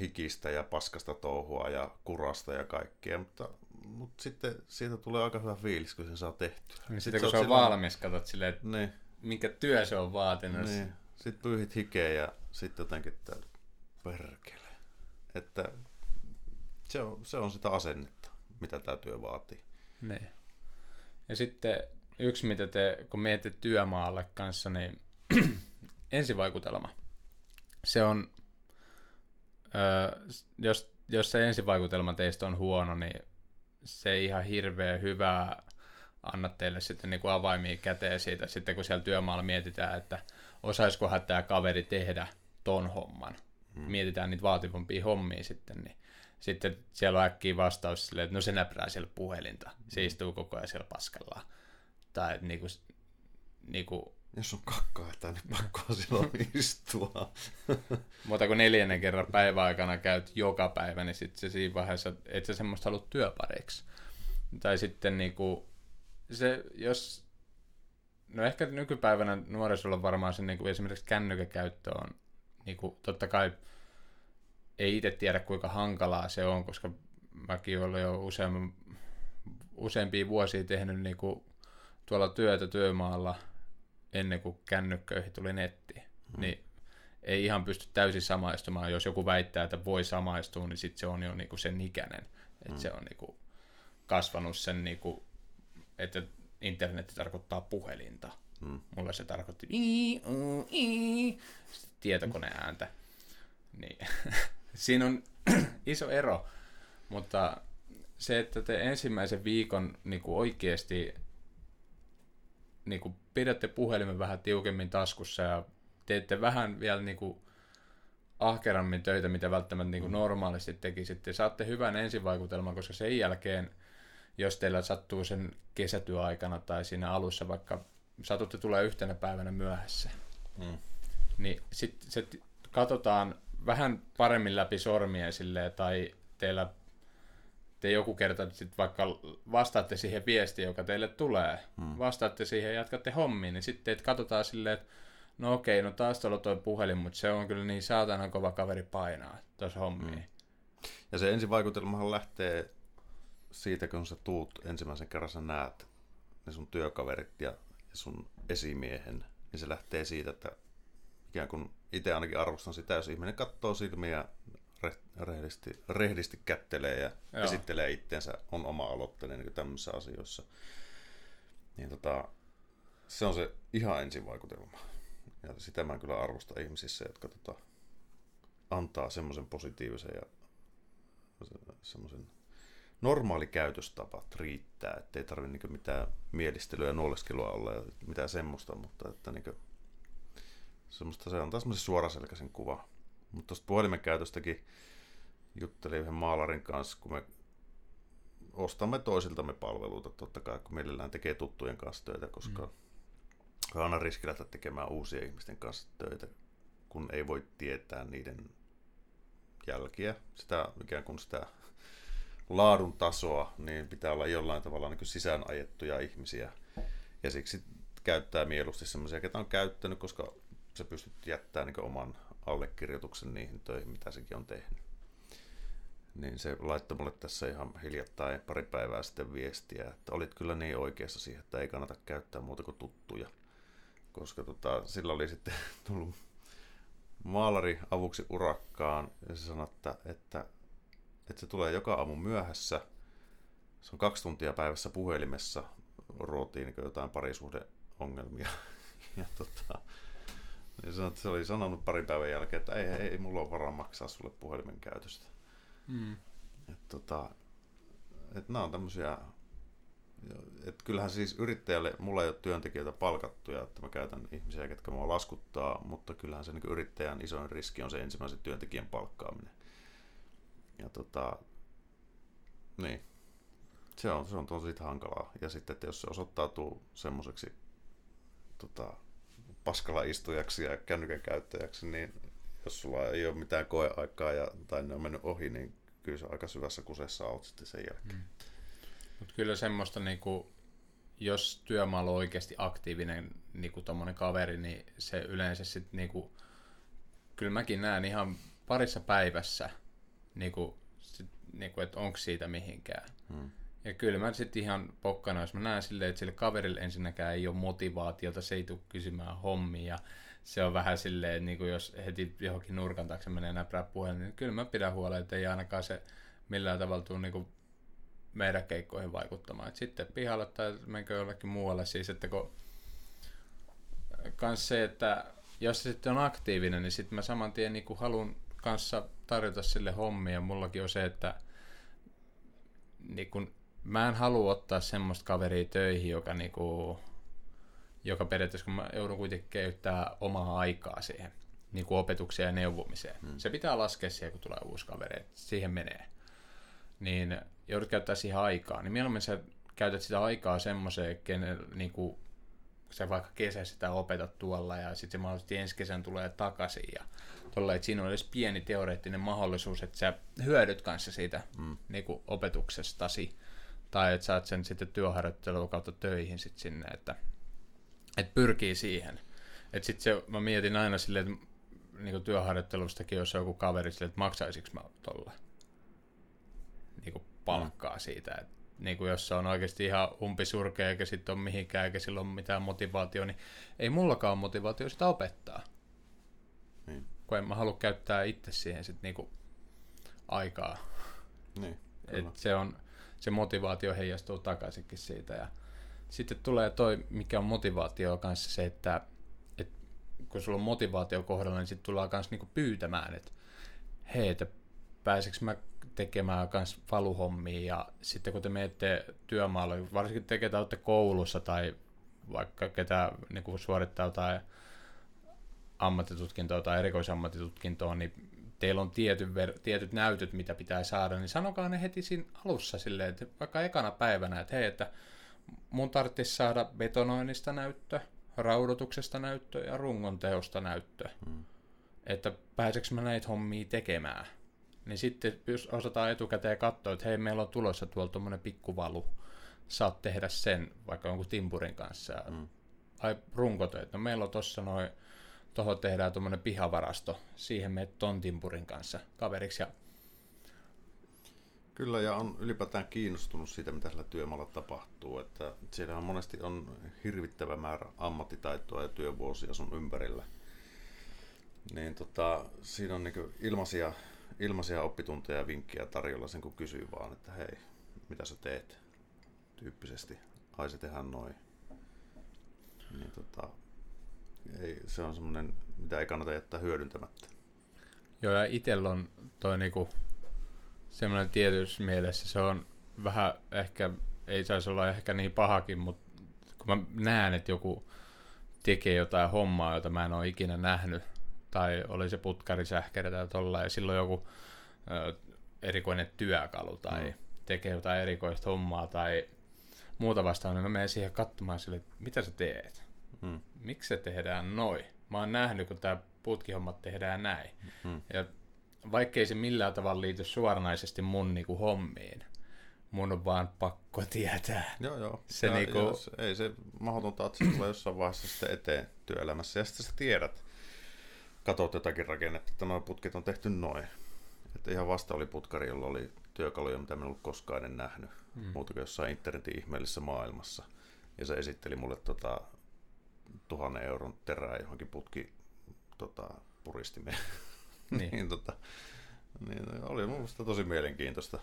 hikistä ja paskasta touhua ja kurasta ja kaikkea, mutta, mutta sitten siitä tulee aika hyvä fiilis, kun sen saa tehtyä. Niin sitten kun se on silloin... valmis, katsot silleen, että niin. minkä työ se on vaatinut. Niin. Sitten pyyhit hikeä ja sitten jotenkin, että perkele. Että se on, se on sitä asennetta, mitä tämä työ vaatii. Niin. Ja sitten yksi, mitä te, kun mietitte työmaalle kanssa, niin *clears throat* ensivaikutelma. Se on, öö, jos, jos se ensivaikutelma teistä on huono, niin se ei ihan hirveän hyvää anna teille sitten niin kuin avaimia käteen siitä, sitten kun siellä työmaalla mietitään, että osaisikohan tämä kaveri tehdä ton homman mm. mietitään niitä vaativampia hommia sitten, niin sitten siellä on äkkiä vastaus silleen, että no se näprää siellä puhelinta, se mm. istuu koko ajan siellä paskalla. Tai niinku, niinku, jos on kakkaa, että niin pakko *laughs* silloin istua. *laughs* Mutta kun neljännen kerran päiväaikana käyt joka päivä, niin sitten se siinä vaiheessa, että sä semmoista halua työpareiksi. Tai sitten niinku, se, jos, no ehkä nykypäivänä nuorisolla varmaan se niinku esimerkiksi kännykäkäyttö on niin kuin, totta kai ei itse tiedä kuinka hankalaa se on, koska mäkin olen jo useamman, useampia vuosia tehnyt niin kuin, tuolla työtä työmaalla ennen kuin kännykköihin tuli netti. Hmm. Niin ei ihan pysty täysin samaistumaan. Jos joku väittää, että voi samaistua, niin sitten se on jo niin kuin sen ikäinen. Että hmm. se on niin kuin kasvanut sen, niin kuin, että internet tarkoittaa puhelinta. Hmm. Mulla se tarkoitti tietokoneääntä. Niin. *laughs* Siinä on *clears throat* iso ero, mutta se, että te ensimmäisen viikon niin kuin oikeasti niin kuin pidätte puhelimen vähän tiukemmin taskussa ja teette vähän vielä niin kuin ahkerammin töitä, mitä välttämättä niin kuin mm. normaalisti tekisitte. Saatte hyvän ensivaikutelman, koska sen jälkeen, jos teillä sattuu sen kesätyöaikana tai siinä alussa vaikka satutte tulee yhtenä päivänä myöhässä, mm niin sitten se katsotaan vähän paremmin läpi sormia silleen, tai teillä te joku kerta sit vaikka vastaatte siihen viestiin, joka teille tulee, hmm. vastaatte siihen ja jatkatte hommiin, niin sitten teitä katsotaan silleen, että no okei, no taas tuolla toi puhelin, mutta se on kyllä niin saatana kova kaveri painaa tuossa hommiin. Hmm. Ja se ensivaikutelmahan lähtee siitä, kun sä tuut ensimmäisen kerran sä näet ne sun työkaverit ja sun esimiehen, niin se lähtee siitä, että ikään kuin itse ainakin arvostan sitä, jos ihminen katsoo silmiä rehdisti, rehdisti kättelee ja Joo. esittelee itsensä, on oma aloitteinen niin tämmöisissä asioissa. Niin tota, se on se ihan ensivaikutelma. Ja sitä mä kyllä arvostan ihmisissä, jotka tota, antaa semmoisen positiivisen ja semmoisen normaali käytöstapa riittää, ettei tarvitse niin mitään mielistelyä ja nuoleskelua olla ja mitään semmoista, mutta että niin kuin, semmoista, se antaa semmoisen suoraselkäisen kuva. Mutta tuosta puhelimen käytöstäkin juttelin yhden maalarin kanssa, kun me ostamme toisiltamme palveluita, totta kai, kun mielellään tekee tuttujen kanssa töitä, koska mm. on aina riski lähteä tekemään uusien ihmisten kanssa töitä, kun ei voi tietää niiden jälkiä, sitä ikään kuin sitä laadun tasoa, niin pitää olla jollain tavalla niin sisään ajettuja ihmisiä. Ja siksi käyttää mieluusti sellaisia, ketä on käyttänyt, koska se pystyt jättämään niin oman allekirjoituksen niihin töihin, mitä sekin on tehnyt. Niin se laittoi mulle tässä ihan hiljattain pari päivää sitten viestiä, että olit kyllä niin oikeassa siihen, että ei kannata käyttää muuta kuin tuttuja. Koska tota, sillä oli sitten *laughs* tullut maalari avuksi urakkaan ja se sanoi, että, että, että se tulee joka aamu myöhässä. Se on kaksi tuntia päivässä puhelimessa, ruotiin niin jotain parisuhdeongelmia. *laughs* Ja tota, niin sanoi, että se oli sanonut parin päivän jälkeen, että ei, ei, ei mulla ole varaa maksaa sulle puhelimen käytöstä. Mm. Et tota, et nämä on tämmöisiä, että kyllähän siis yrittäjälle, mulla ei ole työntekijöitä palkattuja, että mä käytän ihmisiä, ketkä mua laskuttaa, mutta kyllähän se niin yrittäjän isoin riski on se ensimmäisen työntekijän palkkaaminen. Ja tota, niin, se on, se on tosi hankalaa. Ja sitten, että jos se osoittautuu semmoiseksi tota, paskalla istujaksi ja kännykän käyttäjäksi, niin jos sulla ei ole mitään koeaikaa ja, tai ne on mennyt ohi, niin kyllä se aika syvässä kusessa olet sitten sen jälkeen. Mm. Mutta kyllä semmoista, niinku, jos työmaalla on oikeasti aktiivinen niinku kaveri, niin se yleensä sitten, niinku, kyllä mäkin näen ihan parissa päivässä, niinku, sit, niinku, että onko siitä mihinkään. Hmm. Ja kyllä mä sitten ihan pokkana, jos mä näen silleen, että sille kaverille ensinnäkään ei ole motivaatiota, se ei tule kysymään hommia, se on vähän silleen, niin kuin jos heti johonkin nurkan taakse menee näprää puheen, niin kyllä mä pidän huolen, että ei ainakaan se millään tavalla tule niin kuin meidän keikkoihin vaikuttamaan. Et sitten pihalle tai menkö jollekin muualle siis, että kun kans se, että jos se sitten on aktiivinen, niin sitten mä saman tien niin haluan kanssa tarjota sille hommia. Mullakin on se, että niin kun, mä en halua ottaa semmoista kaveria töihin, joka niinku, joka periaatteessa, kun mä joudun kuitenkin käyttää omaa aikaa siihen niin kuin opetukseen ja neuvomiseen. Hmm. Se pitää laskea siihen, kun tulee uusi kaveri, että siihen menee. Niin joudut käyttää siihen aikaa. Niin mieluummin sä käytät sitä aikaa semmoiseen, kenen, niin kuin, sä vaikka kesä sitä opetat tuolla ja sitten se mahdollisesti ensi kesän tulee takaisin ja tolla, että siinä on edes pieni teoreettinen mahdollisuus, että sä hyödyt kanssa siitä mm. niin kuin opetuksestasi tai että saat sen sitten työharjoittelua kautta töihin sitten sinne, että että pyrkii siihen. Että sitten se, mä mietin aina silleen, että niin työharjoittelustakin, jos on joku kaveri silleen, että maksaisinko mä tolla niin palkkaa mm. siitä. Et, niin kuin jos se on oikeasti ihan umpisurkea eikä sitten ole mihinkään eikä sillä ole mitään motivaatio, niin ei mullakaan ole motivaatio sitä opettaa. Niin. Kun en mä halua käyttää itse siihen sit niinku aikaa. Niin, Et se, on, se motivaatio heijastuu takaisinkin siitä. Ja sitten tulee toi, mikä on motivaatio kanssa se, että, että kun sulla on motivaatio kohdalla, niin sitten tullaan kanssa niinku pyytämään, että hei, että pääseekö mä tekemään kans valuhommia ja sitten kun te menette työmaalle, varsinkin te ketä olette koulussa tai vaikka ketä niin suorittaa jotain ammattitutkintoa tai erikoisammattitutkintoa, niin teillä on tiety ver- tietyt näytöt, mitä pitää saada, niin sanokaa ne heti siinä alussa silleen, että vaikka ekana päivänä, että hei, että mun tarvitsisi saada betonoinnista näyttö, raudotuksesta näyttö ja rungon teosta näyttö. Hmm. Että pääseekö mä näitä hommia tekemään. Niin sitten jos osataan etukäteen katsoa, että hei, meillä on tulossa tuolla tuommoinen pikkuvalu, saat tehdä sen vaikka jonkun timpurin kanssa. Hmm. Ai runkotöitä, no meillä on tossa noin, tuohon tehdään tuommoinen pihavarasto, siihen me ton timpurin kanssa kaveriksi ja Kyllä, ja on ylipäätään kiinnostunut siitä, mitä tällä työmaalla tapahtuu. Että siellä on monesti on hirvittävä määrä ammattitaitoa ja työvuosia sun ympärillä. Niin tota, siinä on niin ilmaisia, ilmaisia oppitunteja ja vinkkejä tarjolla sen, kun kysyy vaan, että hei, mitä sä teet tyyppisesti. Ai se tehdään noin. Niin tota, ei, se on semmoinen, mitä ei kannata jättää hyödyntämättä. Joo, ja itsellä on toi niinku semmoinen tietyssä mielessä, se on vähän ehkä, ei saisi olla ehkä niin pahakin, mutta kun mä näen, että joku tekee jotain hommaa, jota mä en ole ikinä nähnyt, tai oli se putkarisähkäri tai tolla, ja silloin joku ö, erikoinen työkalu, tai mm. tekee jotain erikoista hommaa, tai muuta vastaan, niin mä menen siihen katsomaan sille, että mitä sä teet? Mm. Miksi se tehdään noin? Mä oon nähnyt, kun tämä putkihommat tehdään näin. Mm. Ja vaikkei se millään tavalla liity suoranaisesti mun niinku hommiin, mun on vaan pakko tietää. Joo, joo. Se ja, niinku- ja se, ei se mahdotonta, että se tulee jossain vaiheessa sitten eteen työelämässä. Ja sitten sä tiedät, katot jotakin rakennetta, että nuo putket on tehty noin. Että ihan vasta oli putkari, jolla oli työkaluja, mitä en ollut koskaan ennen nähnyt. Mm. Muuta kuin jossain internetin ihmeellisessä maailmassa. Ja se esitteli mulle tota, tuhannen euron terää johonkin putki tota, puristimeen. Niin. *laughs* niin, tota, niin, oli mun mielestä tosi mielenkiintoista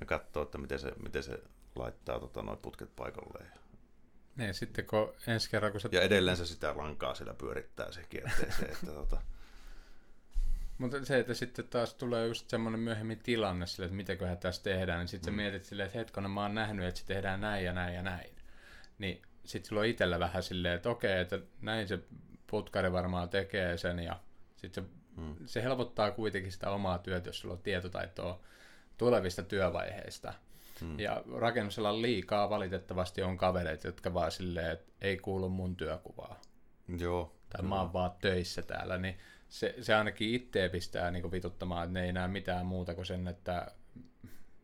ja katsoa, että miten se, miten se laittaa tota, noin putket paikalleen. Niin, sitten kun ensi kerran, kun sä... Ja edelleen se sitä lankaa sillä pyörittää se kierteeseen. että, tota, Mutta se, että sitten taas tulee just semmoinen myöhemmin tilanne sille, että mitäköhän tässä tehdään, niin sitten mm. mietit silleen, että hetkonen, mä oon nähnyt, että se tehdään näin ja näin ja näin. Niin sitten sulla on itsellä vähän silleen, että okei, että näin se putkari varmaan tekee sen ja sitten se, mm. se helpottaa kuitenkin sitä omaa työtä, jos sulla on tietotaitoa tulevista työvaiheista. Mm. Ja rakennusalalla liikaa valitettavasti on kavereita, jotka vaan silleen, että ei kuulu mun työkuvaa. joo. Tai mä oon vaan töissä täällä, niin se, se ainakin itseä pistää niin vituttamaan, että ne ei näe mitään muuta kuin sen, että,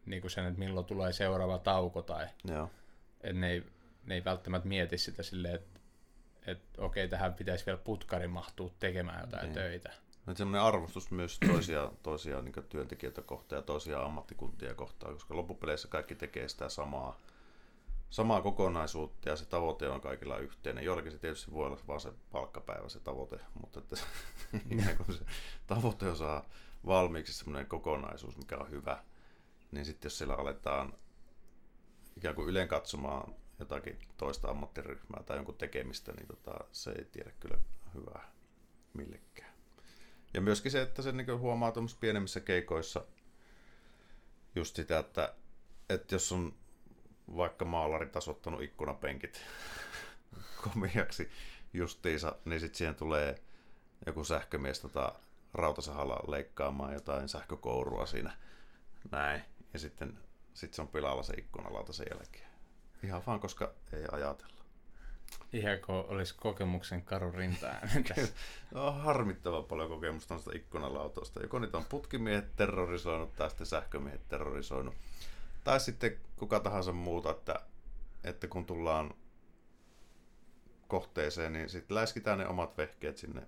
niin kuin sen, että milloin tulee seuraava tauko tai Joo. että ne ei, ne ei välttämättä mieti sitä silleen, että, että okei, tähän pitäisi vielä putkari mahtua tekemään jotain Niin. töitä. No, semmoinen arvostus myös toisia, toisia niin työntekijöitä kohtaan ja toisia ammattikuntia kohtaan, koska loppupeleissä kaikki tekee sitä samaa, samaa kokonaisuutta ja se tavoite on kaikilla yhteinen. Joillakin se tietysti voi olla vaan se palkkapäivä se tavoite, mutta että *laughs* kuin se tavoite osaa valmiiksi semmoinen kokonaisuus, mikä on hyvä, niin sitten jos siellä aletaan ikään kuin yleen katsomaan jotakin toista ammattiryhmää tai jonkun tekemistä, niin tota, se ei tiedä kyllä hyvää millekään. Ja myöskin se, että se niin huomaa tuommoisissa pienemmissä keikoissa just sitä, että, että jos on vaikka maalari tasoittanut ikkunapenkit *laughs* komiaksi justiinsa, niin sitten siihen tulee joku sähkömies tota, rautasahalla leikkaamaan jotain sähkökourua siinä näin. Ja sitten sit se on pilalla se ikkunalauta sen jälkeen. Ihan vaan, koska ei ajatella. Ihan kuin olisi kokemuksen karu rinta *laughs* tässä. No, on harmittavan paljon kokemusta noista ikkunalautoista. Joko niitä on putkimiehet terrorisoinut tai sitten sähkömiehet terrorisoinut. Tai sitten kuka tahansa muuta, että, että kun tullaan kohteeseen, niin sitten läiskitään ne omat vehkeet sinne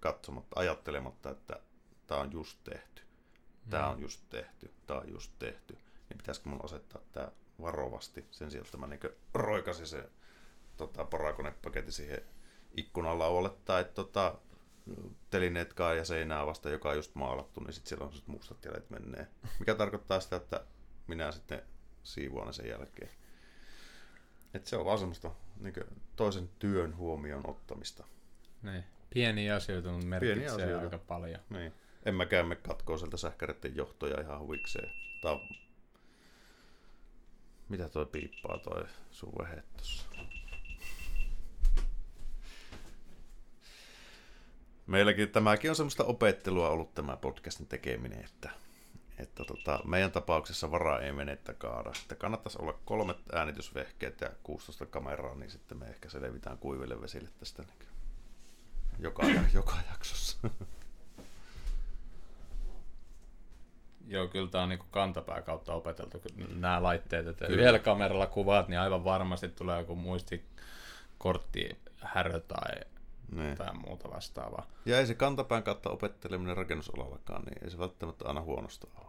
katsomatta, ajattelematta, että tämä on just tehty. Tämä on just tehty. Tämä on just tehty. Niin pitäisikö mun asettaa tämä varovasti sen sijaan, että mä niin roikasin se tota, porakonepaketti siihen ikkunalaualle tai tota, telineet ja seinää vasta, joka on just maalattu, niin sitten siellä on mustat jäljet menee. Mikä tarkoittaa sitä, että minä sitten siivoan sen jälkeen. Et se on vaan semmoista niin toisen työn huomioon ottamista. niin. Pieniä asioita, mutta merkitsee Pieniä asioita. aika paljon. Niin. En mäkään me katkoo sieltä sähkäreiden johtoja ihan huvikseen. On... Mitä toi piippaa toi sun vehe? Meilläkin tämäkin on semmoista opettelua ollut tämä podcastin tekeminen, että, että tota, meidän tapauksessa varaa ei menettä kaada. Että kannattaisi olla kolmet äänitysvehkeet ja 16 kameraa, niin sitten me ehkä selvitään kuiville vesille tästä niin joka, joka jaksossa. Joo, kyllä tämä on niin kantapää kautta opeteltu nämä laitteet. Että yhdellä kameralla kuvaat, niin aivan varmasti tulee joku muistikorttihärö tai niin. tai muuta vastaavaa. Ja ei se kantapään kautta opetteleminen rakennusalallakaan, niin ei se välttämättä aina huonosta ole.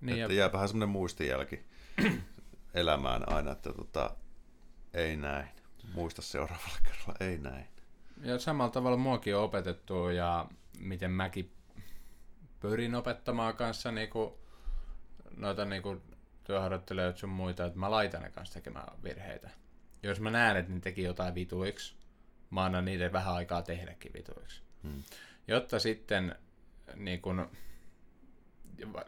Niin että ja, jää vähän semmoinen muistijälki *clears throat* elämään aina, että tota, ei näin. Muista seuraavalla kerralla, ei näin. ja samalla tavalla muakin on opetettu ja miten mäkin pyrin opettamaan kanssa niinku, noita niinku työharjoittelijoita sun muita, että mä laitan ne kanssa tekemään virheitä. Jos mä näen, että ne teki jotain vituiksi, mä annan niiden vähän aikaa tehdäkin vituiksi. Hmm. Jotta sitten niin kun,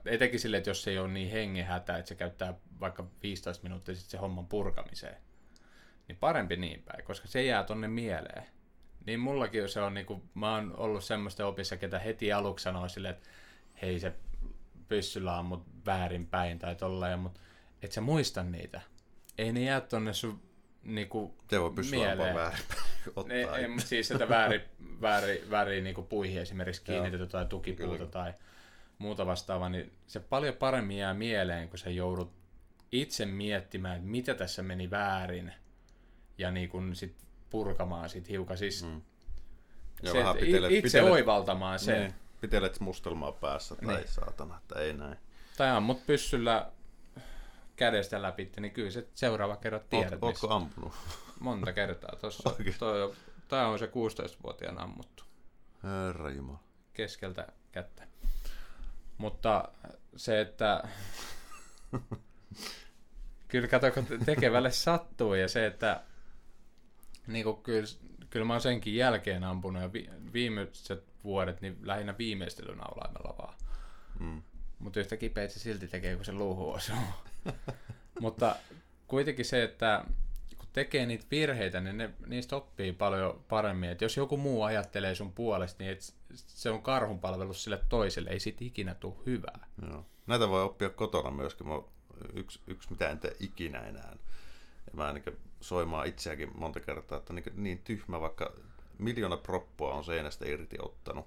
etenkin sille, että jos se ei ole niin hengenhätä, että se käyttää vaikka 15 minuuttia sitten se homman purkamiseen, niin parempi niin päin, koska se jää tonne mieleen. Niin mullakin se on, niin kuin, mä oon ollut semmoista opissa, ketä heti aluksi sanoo silleen, että hei se pyssyllä on mut väärin päin tai tolleen, mutta et sä muista niitä. Ei ne jää tonne sun niinku, Te voi pysyä mieleen. väärin. *laughs* Ottaa ei, mutta siis sitä vääri, vääri, vääri niinku puihin esimerkiksi kiinnitetty tai tukipuuta Kyllä. tai muuta vastaavaa, niin se paljon paremmin jää mieleen, kun sä joudut itse miettimään, että mitä tässä meni väärin ja niin kun sit purkamaan sit hiukan. Siis Mm. Ja se, vähän että pitelet, itse pitelet, oivaltamaan sen. Niin, pitelet mustelmaa päässä, tai Niin. saatana, että ei näin. Tai ammut pyssyllä kädestä läpi, niin kyllä se seuraava kerran tiedät, Oot, ootko ampunut? Monta kertaa. Tossa, *laughs* Oikein? toi, tämä on se 16-vuotiaan ammuttu Herra Jumala. keskeltä kättä. Mutta se, että *laughs* kyllä kato, kun tekevälle sattuu ja se, että niin kuin kyllä, kyllä mä oon senkin jälkeen ampunut ja vi, viimeiset vuodet niin lähinnä viimeistelynaulaimella vaan. Mm. Mutta yhtä kipeät se silti tekee, kun se luuhu osuu. *laughs* Mutta kuitenkin se, että kun tekee niitä virheitä, niin ne, niistä oppii paljon paremmin. Et jos joku muu ajattelee sun puolesta, niin et se on karhunpalvelus sille toiselle. Ei siitä ikinä tule hyvää. Joo. Näitä voi oppia kotona myöskin. Mä, yksi, yksi, mitä en tee ikinä enää. Ja mä niin soimaan itseäkin monta kertaa, että niin, niin tyhmä, vaikka miljoona proppoa on seinästä irti ottanut.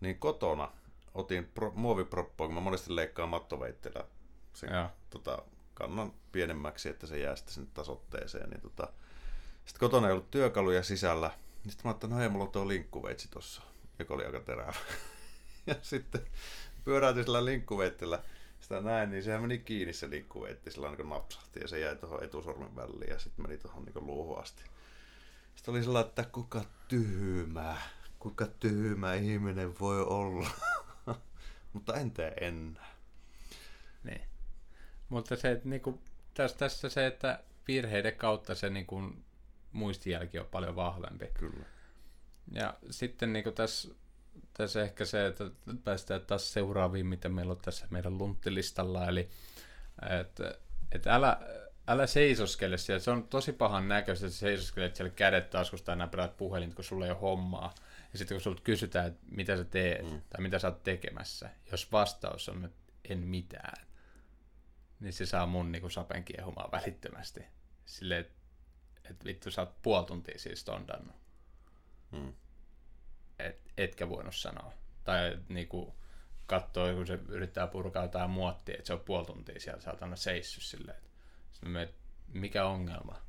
Niin kotona otin pro, muoviproppoa, kun mä monesti leikkaan mattoveitteellä sen Joo. tota, kannan pienemmäksi, että se jää sitten sinne tasotteeseen. Niin tota, sitten kotona ei ollut työkaluja sisällä. Niin sitten mä ajattelin, no hei, mulla on tuo linkkuveitsi tossa, joka oli aika terävä. *laughs* ja sitten pyöräytin sillä linkkuveitellä sitä näin, niin sehän meni kiinni se linkkuveitsi, sillä niin napsahti ja se jäi tuohon etusormen väliin ja sitten meni tuohon niin luuhun asti. Sitten oli sellainen, että kuka tyhmä, kuka tyhmä ihminen voi olla. *laughs* Mutta en tee enää. Niin. Mutta se, että niinku, tässä, tässä se, että virheiden kautta se niinku, muistijälki on paljon vahvempi. Kyllä. Ja sitten niin tässä, tässä ehkä se, että päästään taas seuraaviin, mitä meillä on tässä meidän lunttilistalla, eli että, että älä, älä seisoskele siellä. Se on tosi pahan näköistä, että seisoskelet siellä kädet taskusta ja näpärät puhelin, kun sulla ei ole hommaa. Ja sitten kun sulta kysytään, että mitä sä teet mm. tai mitä sä oot tekemässä, jos vastaus on, että en mitään, niin se saa mun niin sapen kiehumaan välittömästi. Silleen, että, että vittu sä oot puoli tuntia siis tondannut Hmm. Et, etkä voinut sanoa. Tai niinku katsoo, kun se yrittää purkaa jotain muottia, että se on puoli tuntia siellä, aina seissyt silleen. Sitten mä mikä ongelma?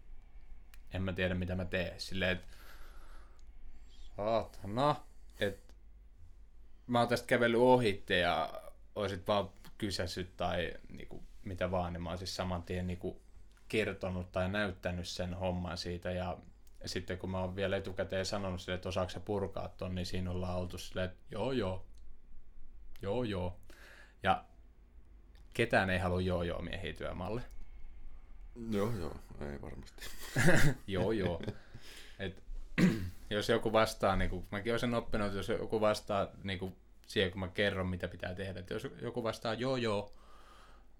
En mä tiedä, mitä mä teen. Silleen, että saatana, että mä oon tästä kävellyt ohitte ja oisit vaan kysäsyt tai niinku, mitä vaan, niin mä oon siis saman tien niinku, kertonut tai näyttänyt sen homman siitä ja ja sitten kun mä oon vielä etukäteen sanonut sille, että osaako sä purkaa ton, niin siinä ollaan oltu silleen, että joo joo, joo joo. Ja ketään ei halua joo joo miehiä työmaalle. Joo, joo, ei varmasti. *laughs* joo joo. Et, *clears throat* jos joku vastaa, niin kuin, mäkin olen sen oppinut, että jos joku vastaa niin kuin, siihen, kun mä kerron, mitä pitää tehdä, että jos joku vastaa joo joo,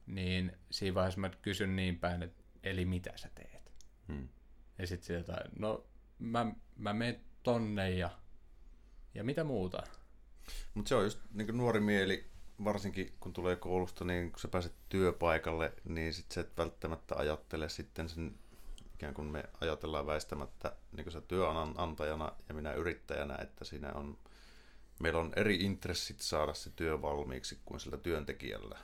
niin siinä vaiheessa mä kysyn niin päin, että eli mitä sä teet? Hmm. Ja sitten jotain, no mä, mä menen tonne ja, ja mitä muuta. Mutta se on just niin nuori mieli, varsinkin kun tulee koulusta, niin kun sä pääset työpaikalle, niin sit sä et välttämättä ajattele sitten sen, ikään kuin me ajatellaan väistämättä niin sä työnantajana ja minä yrittäjänä, että siinä on, meillä on eri intressit saada se työ valmiiksi kuin sillä työntekijällä,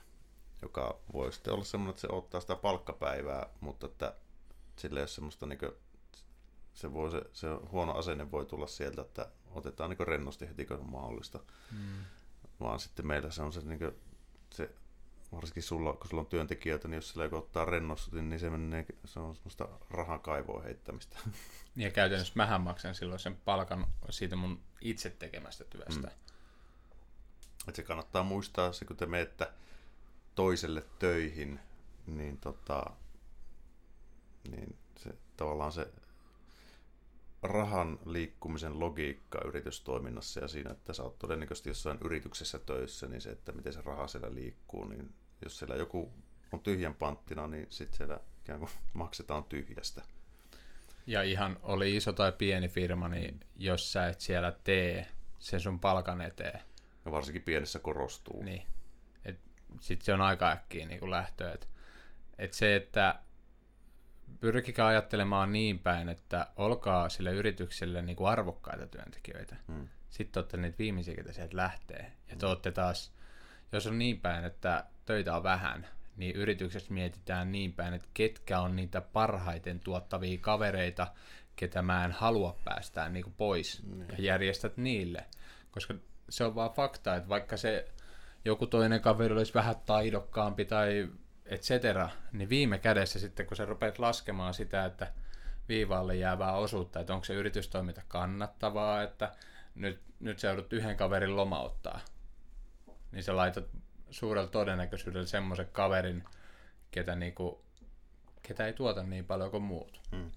joka voi sitten olla semmoinen, että se ottaa sitä palkkapäivää, mutta että sillä ei ole semmoista niin kuin, se, voi, se, se huono asenne voi tulla sieltä, että otetaan niin rennosti heti kun on mahdollista. Mm. Vaan sitten meillä se on se, niin kuin, se varsinkin sulla, kun sulla on työntekijöitä, niin jos sillä joku ottaa rennosti, niin se, menee, se on semmoista rahan kaivoon heittämistä. *laughs* Ja käytännössä mähän maksan silloin sen palkan siitä mun itse tekemästä työstä. Mm. Et se kannattaa muistaa, se kun te menette toiselle töihin, niin, tota, niin se, tavallaan se rahan liikkumisen logiikka yritystoiminnassa ja siinä, että sä oot todennäköisesti jossain yrityksessä töissä, niin se, että miten se raha siellä liikkuu, niin jos siellä joku on tyhjän panttina, niin sitten siellä ikään kuin *laughs* maksetaan tyhjästä. Ja ihan oli iso tai pieni firma, niin jos sä et siellä tee sen sun palkan eteen. Ja varsinkin pienessä korostuu. Niin. Sitten se on aika äkkiä niin lähtö. Et, et se, että pyrkikää ajattelemaan niin päin, että olkaa sille yritykselle niin kuin arvokkaita työntekijöitä. Hmm. Sitten olette niitä viimeisiä, ketä sieltä lähtee. Ja te olette taas, jos on niin päin, että töitä on vähän, niin yrityksessä mietitään niin päin, että ketkä on niitä parhaiten tuottavia kavereita, ketä mä en halua päästää niin kuin pois hmm. ja järjestät niille. Koska se on vaan fakta, että vaikka se joku toinen kaveri olisi vähän taidokkaampi tai et cetera, niin viime kädessä sitten, kun sä rupeat laskemaan sitä, että viivaalle jäävää osuutta, että onko se yritystoiminta kannattavaa, että nyt, nyt sä joudut yhden kaverin lomauttaa, niin sä laitat suurella todennäköisyydellä semmoisen kaverin, ketä, niinku, ketä ei tuota niin paljon kuin muut. Hmm.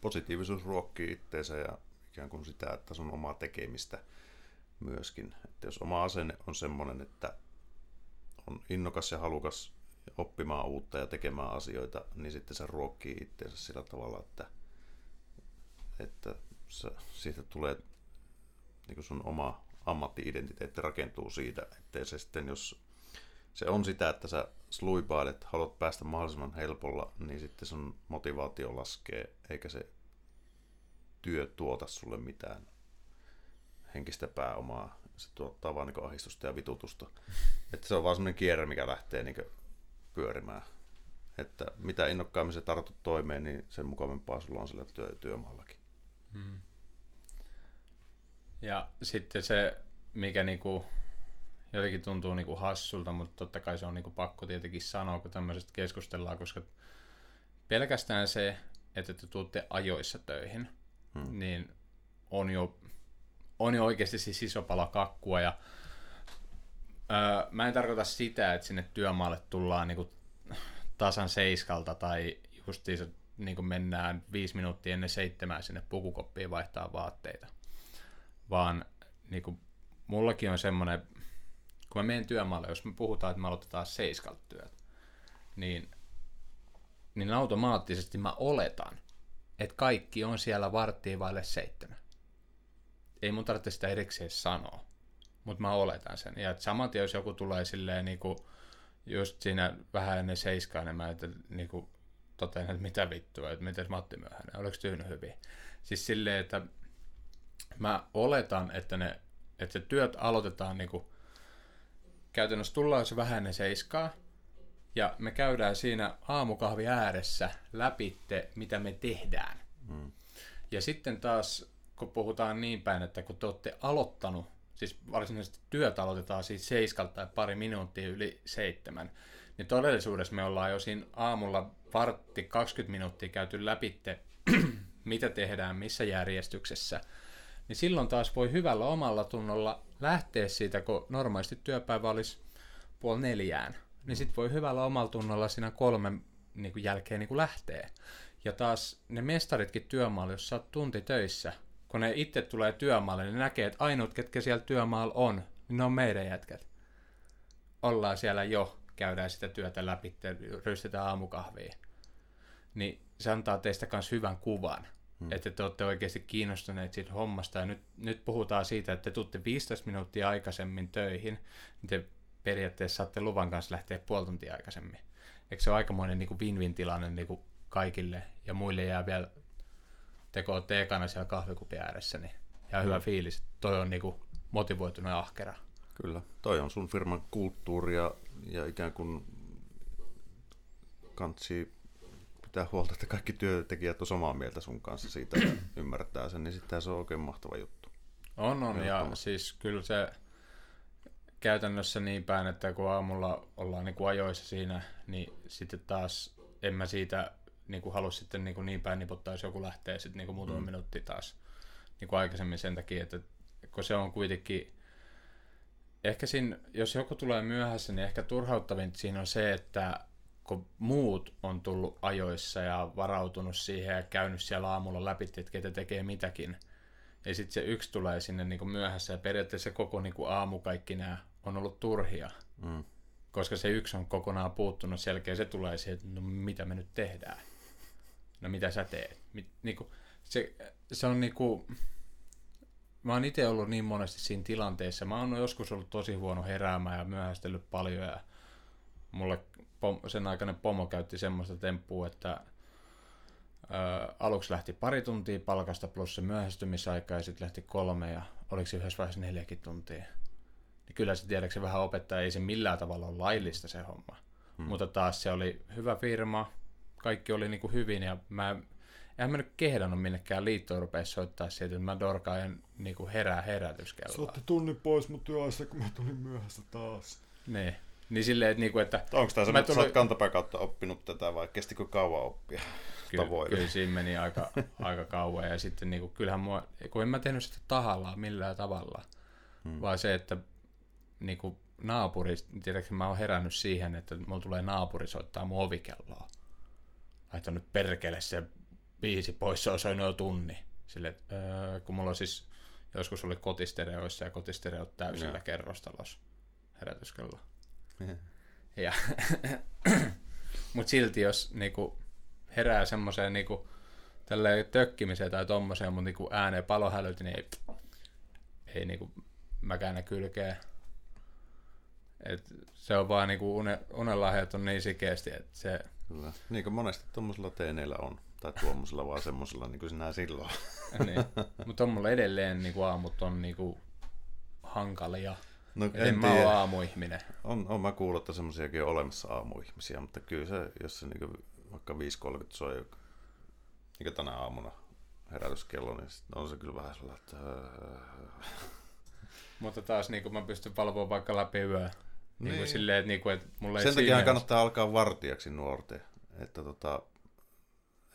Positiivisuus ruokkii itteensä ja ikään kuin sitä, että sun omaa tekemistä myöskin. Että jos oma asenne on semmoinen, että on innokas ja halukas oppimaan uutta ja tekemään asioita, niin sitten se ruokkii itseensä sillä tavalla, että, että se, siitä tulee niin kuin sun oma ammatti-identiteetti rakentuu siitä, ettei se sitten, jos se on sitä, että sä sluipailet, haluat päästä mahdollisimman helpolla, niin sitten sun motivaatio laskee, eikä se työ tuota sulle mitään henkistä pääomaa. Se tuottaa vaan niin ahdistusta ja vitutusta. Että se on vaan semmoinen kierre, mikä lähtee niin pyörimään. Että mitä innokkaammin se tartut toimeen, niin sen mukavampaa sulla on sillä työ- työmaallakin. Hmm. Ja sitten se, mikä niinku, jotenkin tuntuu niinku hassulta, mutta totta kai se on niinku pakko tietenkin sanoa, kun tämmöisestä keskustellaan, koska pelkästään se, että te tuutte ajoissa töihin, hmm. niin on jo, on jo oikeasti siis iso pala kakkua ja Öö, mä en tarkoita sitä, että sinne työmaalle tullaan niinku tasan seiskalta tai justiinsa niin mennään viisi minuuttia ennen seitsemää sinne pukukoppiin vaihtaa vaatteita. Vaan niin kuin, mullakin on semmoinen, kun mä menen työmaalle, jos me puhutaan, että me aloitetaan seiskalta työt, niin, niin automaattisesti mä oletan, että kaikki on siellä varttiin vaille seitsemän. Ei mun tarvitse sitä erikseen sanoa mutta mä oletan sen. Ja saman tien, jos joku tulee silleen niin kuin, just siinä vähän ennen seiskaa, niin mä että, niin kuin, totean, että mitä vittua, että miten Matti myöhäinen, oliko tyynyt hyvin. Siis silleen, että mä oletan, että, ne, että se työt aloitetaan niin kuin, käytännössä tullaan se vähän ennen seiskaa, ja me käydään siinä aamukahvi ääressä läpitte, mitä me tehdään. Mm. Ja sitten taas, kun puhutaan niin päin, että kun te olette aloittanut siis varsinaisesti työt aloitetaan siis seiskalta tai pari minuuttia yli seitsemän, niin todellisuudessa me ollaan jo siinä aamulla vartti 20 minuuttia käyty läpi, *clears throat* mitä tehdään, missä järjestyksessä, niin silloin taas voi hyvällä omalla tunnolla lähteä siitä, kun normaalisti työpäivä olisi puoli neljään, niin sitten voi hyvällä omalla tunnolla siinä kolmen niin kuin jälkeen niin kuin lähteä. Ja taas ne mestaritkin työmaalla, jos sä oot tunti töissä, kun ne itse tulee työmaalle, niin ne näkee, että ainut, ketkä siellä työmaalla on, niin ne on meidän jätkät. Ollaan siellä jo, käydään sitä työtä läpi, rystetään aamukahvia. Niin se antaa teistä myös hyvän kuvan, hmm. että te olette oikeasti kiinnostuneet siitä hommasta. Ja nyt, nyt puhutaan siitä, että te tuutte 15 minuuttia aikaisemmin töihin, niin te periaatteessa saatte luvan kanssa lähteä puoli tuntia aikaisemmin. Eikö se ole aikamoinen niin kuin win-win tilanne niin kuin kaikille, ja muille jää vielä teko teekana siellä kahvikupin ääressä, niin ja hyvä mm. fiilis. Toi on niinku motivoitunut ja ahkera. Kyllä, toi on sun firman kulttuuri ja, ja ikään kuin kansi pitää huolta, että kaikki työntekijät on samaa mieltä sun kanssa siitä ja *clears throat* ymmärtää sen, niin sitten se on oikein mahtava juttu. On, on, ja siis kyllä se käytännössä niin päin, että kun aamulla ollaan niin kuin ajoissa siinä, niin sitten taas en mä siitä niin kuin halusi sitten niin, kuin niin päin niputtaa, jos joku lähtee sitten niin kuin muutama mm. minuutti taas niin kuin aikaisemmin sen takia, että kun se on kuitenkin, ehkä siinä, jos joku tulee myöhässä, niin ehkä turhauttavin siinä on se, että kun muut on tullut ajoissa ja varautunut siihen ja käynyt siellä aamulla läpi, että ketä tekee mitäkin. Ja sitten se yksi tulee sinne niin kuin myöhässä ja periaatteessa koko niin kuin aamu kaikki nämä on ollut turhia. Mm. Koska se yksi on kokonaan puuttunut selkeä, se tulee siihen, että no mitä me nyt tehdään. No mitä sä teet? Mit, niin kuin, se, se on niinku, mä oon itse ollut niin monesti siinä tilanteessa. Mä oon joskus ollut tosi huono heräämään ja myöhästellyt paljon ja mulle pom, sen aikainen pomo käytti semmoista temppua, että ää, aluksi lähti pari tuntia palkasta plus se myöhästymisaika ja sitten lähti kolme ja oliko se yhdessä vaiheessa neljäkin tuntia. Niin kyllä se tiedätkö vähän opettaa, ei se millään tavalla ole laillista se homma. Hmm. Mutta taas se oli hyvä firma, kaikki oli niinku hyvin ja mä Eihän mä nyt kehdannut minnekään liittoon rupea soittaa siitä, että mä dorkaan niinku herää herätyskelloa. Sä tunnin pois mut työssä, kun mä tulin myöhässä taas. Niin. Niin silleen, että, niinku, että Onko tämä se, Mä että tulin- sä kantapää kautta oppinut tätä vai kestikö kauan oppia? kyllä, tavoille. kyllä siinä meni aika, aika kauan. Ja sitten niinku, kyllähän mua, kun en mä tehnyt sitä tahallaan millään tavalla, hmm. vaan se, että niinku, naapuri, tiedätkö, mä oon herännyt siihen, että mulla tulee naapuri soittaa mun ovikelloa. Laittanut perkele se biisi pois, se on soinut jo tunni. Sille, että, öö, kun mulla on siis, joskus oli kotistereoissa ja kotistereot täysillä Joo. kerrostalossa herätyskello. Niin. Ja, *clears throat* mut silti jos niinku, herää semmoiseen niinku, tökkimiseen tai tommoseen, mutta niinku ääneen palohälyt, niin ei, ei niinku, mä käännä kylkeä. Et se on vaan niinku une, unenlahjat on niin sikeästi, että se, Kyllä. Niin kuin monesti tuommoisilla teeneillä on. Tai tuommoisilla vaan semmoisilla niin kuin sinä silloin. *laughs* niin. mutta on mulla edelleen niinku aamut on niinku hankalia. No En, en mä tiedä. ole aamuihminen. On, on mä kuullut, että semmoisiakin on olemassa aamuihmisiä, mutta kyllä se, jos se niinku vaikka 5.30 soi niin tänä aamuna herätyskello, niin sit on se kyllä vähän sellainen, että... äh, Mutta taas niinku mä pystyn valvomaan vaikka läpi yö. Niin. Niinku Niin. silleen, että niinku, et mulla ei Sen siinä takia mielessä- kannattaa alkaa vartijaksi nuorten, että tota,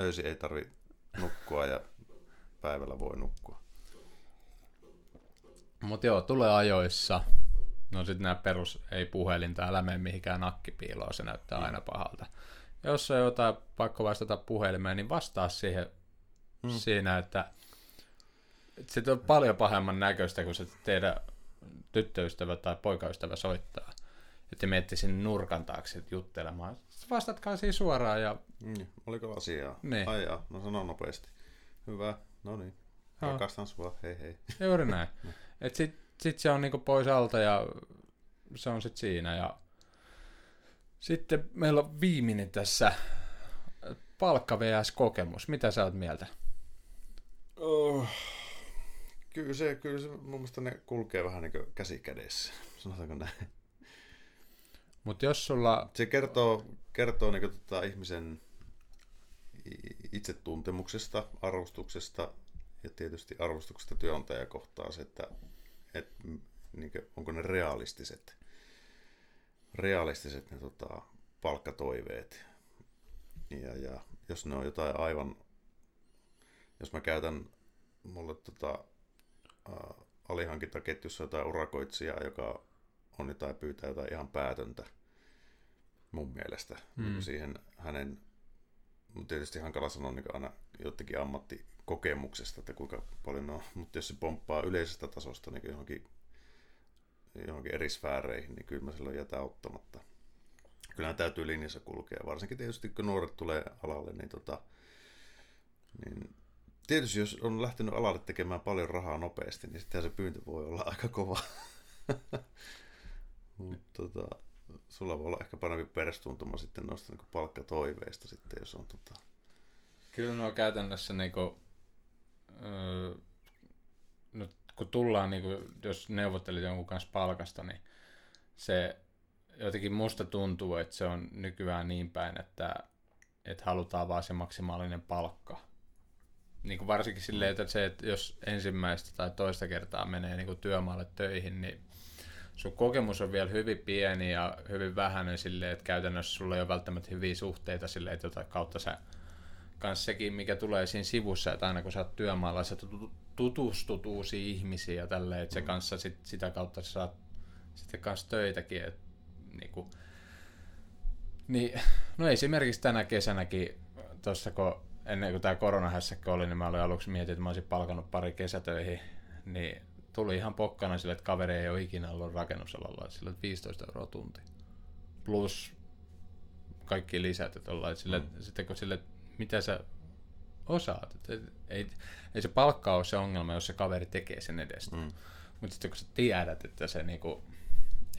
öisin ei tarvi nukkua ja päivällä voi nukkua. Mutta joo, tulee ajoissa. No sitten nämä perus, ei puhelinta, älä mene mihinkään nakkipiiloon, se näyttää aina pahalta. Jos on jotain pakko vastata puhelimeen, niin vastaa siihen mm. siinä, että, että se on paljon pahemman näköistä, kun se teidän tyttöystävä tai poikaystävä soittaa. Että te menette sinne nurkan taakse juttelemaan. Vastatkaa siinä suoraan ja Niin, oliko asiaa? Niin. Ai jaa, no sano nopeasti. Hyvä, no niin. Rakastan sua, hei hei. *laughs* Juuri näin. Et sit, sit se on niinku pois alta ja se on sit siinä. Ja sitten meillä on viimeinen tässä palkka vs. kokemus. Mitä sä oot mieltä? Oh, kyllä se, kyllä se, mun mielestä ne kulkee vähän niin käsi kädessä, sanotaanko näin. Mutta jos sulla... Se kertoo, kertoo niin tota ihmisen itsetuntemuksesta, arvostuksesta ja tietysti arvostuksesta työnantajakohtaan se, että, että niin kuin, onko ne realistiset, realistiset ne tota, palkkatoiveet. Ja, ja jos ne on jotain aivan, jos mä käytän mulle tota, ä, alihankintaketjussa jotain urakoitsijaa, joka on jotain pyytää jotain ihan päätöntä mun mielestä mm. niin siihen hänen, mutta tietysti hankala sanoa niin aina jotenkin ammattikokemuksesta, että kuinka paljon on, mutta jos se pomppaa yleisestä tasosta niin johonkin, johonkin eri sfääreihin, niin kyllä mä silloin jätän ottamatta. Kyllä täytyy linjassa kulkea, varsinkin tietysti kun nuoret tulee alalle, niin, tota, niin tietysti jos on lähtenyt alalle tekemään paljon rahaa nopeasti, niin sitten se pyyntö voi olla *laughs* aika kova. Mutta tota, sulla voi olla ehkä parempi perustuntuma sitten noista niin palkkatoiveista sitten, jos on tota... Kyllä nuo käytännössä niinku... Öö, nyt kun tullaan, niinku, jos neuvottelit jonkun kanssa palkasta, niin se jotenkin musta tuntuu, että se on nykyään niin päin, että, että halutaan vaan se maksimaalinen palkka. Niin kuin varsinkin silleen, että se, että jos ensimmäistä tai toista kertaa menee niin kuin työmaalle töihin, niin sun kokemus on vielä hyvin pieni ja hyvin vähäinen silleen, että käytännössä sulla ei ole välttämättä hyviä suhteita silleen, että jota kautta sä kans sekin, mikä tulee siinä sivussa, että aina kun sä oot työmaalla, sä tutu- tutustut uusiin ihmisiin ja tälleen, että se kanssa sit, sitä kautta sä saat sitten kanssa töitäkin, että niinku, Niin, no esimerkiksi tänä kesänäkin, tuossa kun ennen kuin tämä koronahässäkkä oli, niin mä olin aluksi mietin, että mä olisin palkannut pari kesätöihin, niin tuli ihan pokkana sille, että kaveri ei ole ikinä ollut rakennusalalla, on 15 euroa tunti. Plus kaikki lisät, että ollaan, että sille, mm. sitten kun sille, mitä sä osaat, että ei, ei se palkka ole se ongelma, jos se kaveri tekee sen edestä. Mm. Mutta sitten kun sä tiedät, että se niinku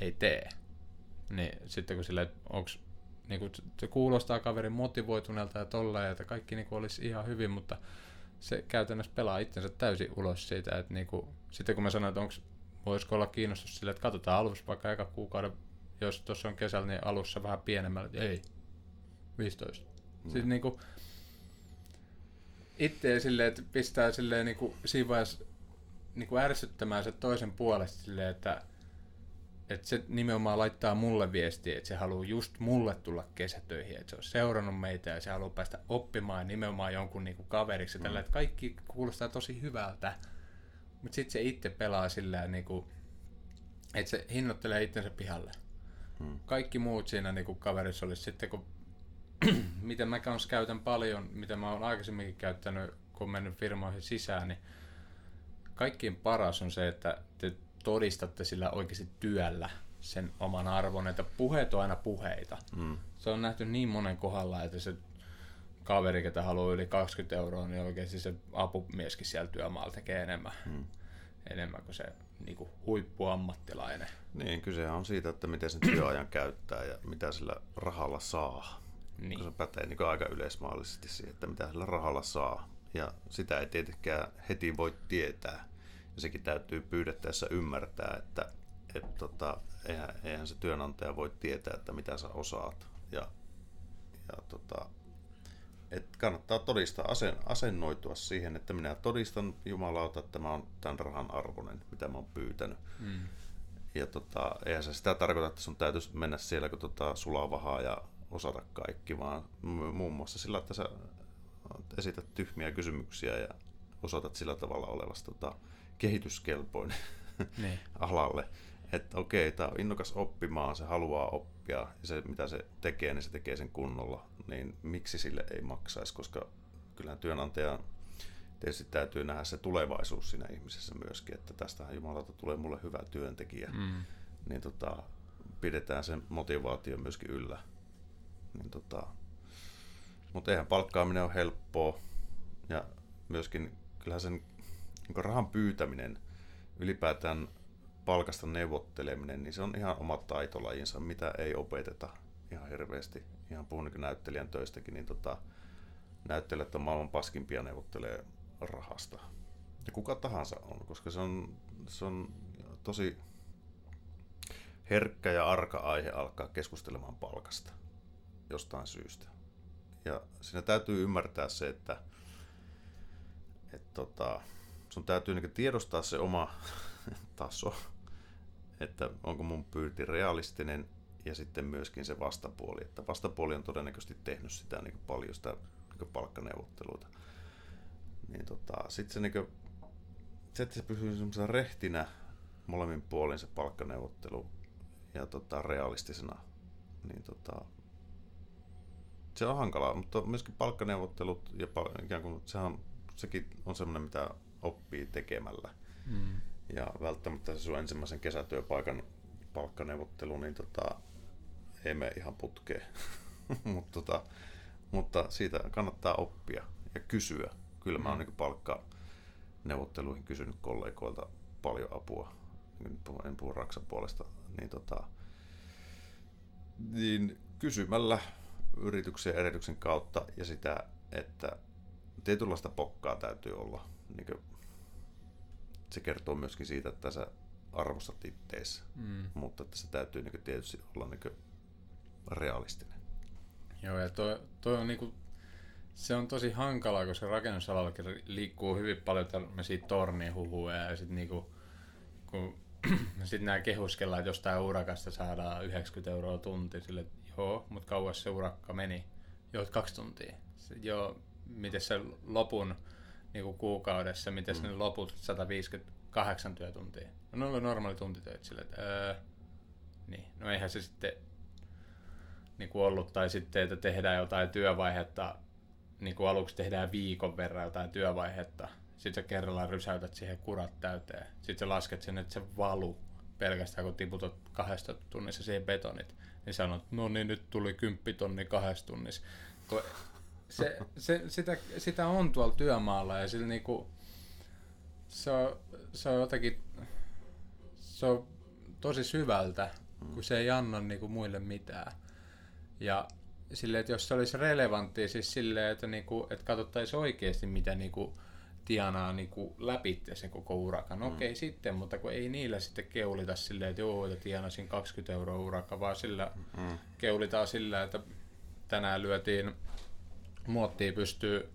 ei tee, niin sitten kun sille, onks, niinku, se kuulostaa kaverin motivoituneelta ja tolleen, että kaikki niinku olisi ihan hyvin, mutta se käytännössä pelaa itsensä täysin ulos siitä, että niinku, sitten kun mä sanoin, että onks, voisiko olla kiinnostus sille, että katsotaan alussa vaikka eka kuukauden, jos tuossa on kesällä, niin alussa vähän pienemmällä, että ei, 15. Mm. Siis niinku, itse silleen, että pistää silleen niinku, siinä vaiheessa niinku ärsyttämään se toisen puolesta silleen, että että se nimenomaan laittaa mulle viestiä, että se haluaa just mulle tulla kesätöihin, että se on seurannut meitä ja se haluaa päästä oppimaan nimenomaan jonkun niinku kaveriksi. Mm. Tällä, että kaikki kuulostaa tosi hyvältä, mutta sitten se itse pelaa sillä niinku, että se hinnoittelee itsensä pihalle. Mm. Kaikki muut siinä niinku kaverissa olisi sitten, kun *clears throat* miten mä kanssa käytän paljon, mitä mä oon aikaisemminkin käyttänyt, kun mennyt firmoihin sisään, niin kaikkiin paras on se, että te todistatte sillä oikeasti työllä sen oman arvon, että puheet on aina puheita. Mm. Se on nähty niin monen kohdalla, että se kaveri, ketä haluaa yli 20 euroa, niin oikeasti se apumieskin siellä työmaalla tekee enemmän, mm. enemmän kuin se niin kuin huippuammattilainen. Niin, kyse on siitä, että miten sen työajan käyttää ja mitä sillä rahalla saa. Niin. Se pätee niin aika yleismaallisesti siihen, että mitä sillä rahalla saa. Ja sitä ei tietenkään heti voi tietää. Ja sekin täytyy pyydettäessä ymmärtää, että et tota, eihän, eihän se työnantaja voi tietää, että mitä sä osaat. Ja, ja tota, et kannattaa todistaa, asen, asennoitua siihen, että minä todistan jumalauta, että mä oon tämän rahan arvoinen, mitä mä oon pyytänyt. Mm. Ja tota, eihän se sitä tarkoita, että sun täytyisi mennä siellä, kun tota, sulaa vahaa ja osata kaikki, vaan muun muassa sillä, että sä esität tyhmiä kysymyksiä ja osoitat sillä tavalla olevasta tota, kehityskelpoinen *laughs* niin. alalle. Että okei, tämä on innokas oppimaan, se haluaa oppia ja se mitä se tekee, niin se tekee sen kunnolla. Niin miksi sille ei maksaisi, koska kyllähän työnantajan tietysti täytyy nähdä se tulevaisuus siinä ihmisessä myöskin, että tästähän Jumalalta tulee mulle hyvä työntekijä. Mm. Niin tota, pidetään sen motivaatio myöskin yllä. Niin tota, mutta eihän palkkaaminen ole helppoa. Ja myöskin kyllähän sen niin rahan pyytäminen, ylipäätään palkasta neuvotteleminen, niin se on ihan oma taitolajinsa, mitä ei opeteta ihan hirveästi. Ihan puhun niin näyttelijän töistäkin, niin tota, näyttelijät on maailman paskimpia neuvottelee rahasta. Ja kuka tahansa on, koska se on, se on tosi herkkä ja arka aihe alkaa keskustelemaan palkasta jostain syystä. Ja siinä täytyy ymmärtää se, että, että tota, sun täytyy niin tiedostaa se oma *laughs* taso, että onko mun pyynti realistinen ja sitten myöskin se vastapuoli. Että vastapuoli on todennäköisesti tehnyt sitä niin paljon sitä niin palkkaneuvotteluita. Niin tota, sitten se, niin kuin, se, että se pysyy semmoisena rehtinä molemmin puolin se palkkaneuvottelu ja tota, realistisena, niin tota, se on hankalaa, mutta myöskin palkkaneuvottelut ja ikään kuin, sehän, sekin on semmoinen, mitä oppii tekemällä. Mm. Ja välttämättä se sun ensimmäisen kesätyöpaikan palkkaneuvottelu, niin tota, ei mene ihan putkeen. *laughs* Mut tota, mutta siitä kannattaa oppia ja kysyä. Kyllä mä oon mm. niin palkkaneuvotteluihin kysynyt kollegoilta paljon apua. En puhu Raksan puolesta. Niin, tota, niin kysymällä yrityksen ja erityksen kautta ja sitä, että tietynlaista pokkaa täytyy olla. Niin kuin, se kertoo myöskin siitä, että sä arvostat itteessä, mm. mutta että se täytyy niin kuin, tietysti olla niin kuin, realistinen. Joo, ja toi, toi on niin kuin, se on tosi hankalaa, koska rakennusalallakin liikkuu hyvin paljon tämmöisiä tornihuhuja ja sitten niinku, kun *clears throat* sitten nämä kehuskellaan, että jostain urakasta saadaan 90 euroa tunti, sille joo, mutta kauas se urakka meni? Joo, kaksi tuntia. Se, joo, miten se lopun niin kuin kuukaudessa, miten mm. ne loput 158 työtuntia? No ne oli normaali tuntitöitä sille, että öö, niin, no eihän se sitten niin kuin ollut, tai sitten, että tehdään jotain työvaihetta, niin kuin aluksi tehdään viikon verran jotain työvaihetta, sitten sä kerralla rysäytät siihen kurat täyteen, sitten sä lasket sen, että se valu pelkästään, kun tiputat kahdesta tunnissa siihen betonit, niin sanot, no niin, nyt tuli kymppitonni kahdessa tunnissa. Se, se, sitä, sitä on tuolla työmaalla ja sillä niinku, se on, se on jotenkin, se on tosi syvältä, kun se ei anna niinku muille mitään. Ja silleen, että jos se olisi relevanttia siis silleen, että, niinku, että katsottaisiin oikeasti, mitä niinku tienaa niinku läpi sen koko urakan. Okei okay, sitten, mutta kun ei niillä sitten keulita silleen, että joo, että tienasin 20 euroa urakka, vaan sillä Mm. keulitaan sillä, että tänään lyötiin muottiin pystyy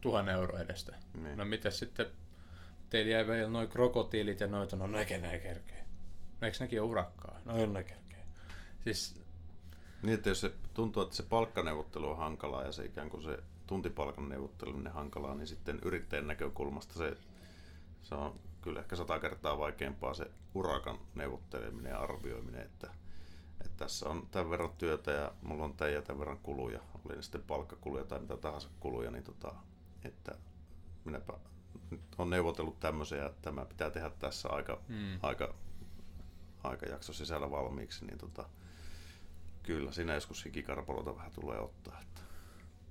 tuhannen euroa edestä. Niin. No mitä sitten, teillä jäi vielä noin krokotiilit ja noita, no näkee näin kerkee. No eikö nekin ole urakkaa? No ei ne kerkee. Siis, Niin, että jos se tuntuu, että se palkkaneuvottelu on hankalaa ja se ikään kuin se tuntipalkan neuvotteleminen hankalaa, niin sitten yrittäjän näkökulmasta se, se on kyllä ehkä sata kertaa vaikeampaa se urakan neuvotteleminen ja arvioiminen, että, että tässä on tämän verran työtä ja mulla on tämän ja tämän verran kuluja, oli ne sitten palkkakuluja tai mitä tahansa kuluja, niin tota, että minäpä nyt on neuvotellut tämmöisen ja tämä pitää tehdä tässä aika, Mm. aika aikajakso sisällä valmiiksi, niin tota, kyllä siinä joskus hikikarpalota vähän tulee ottaa. Että.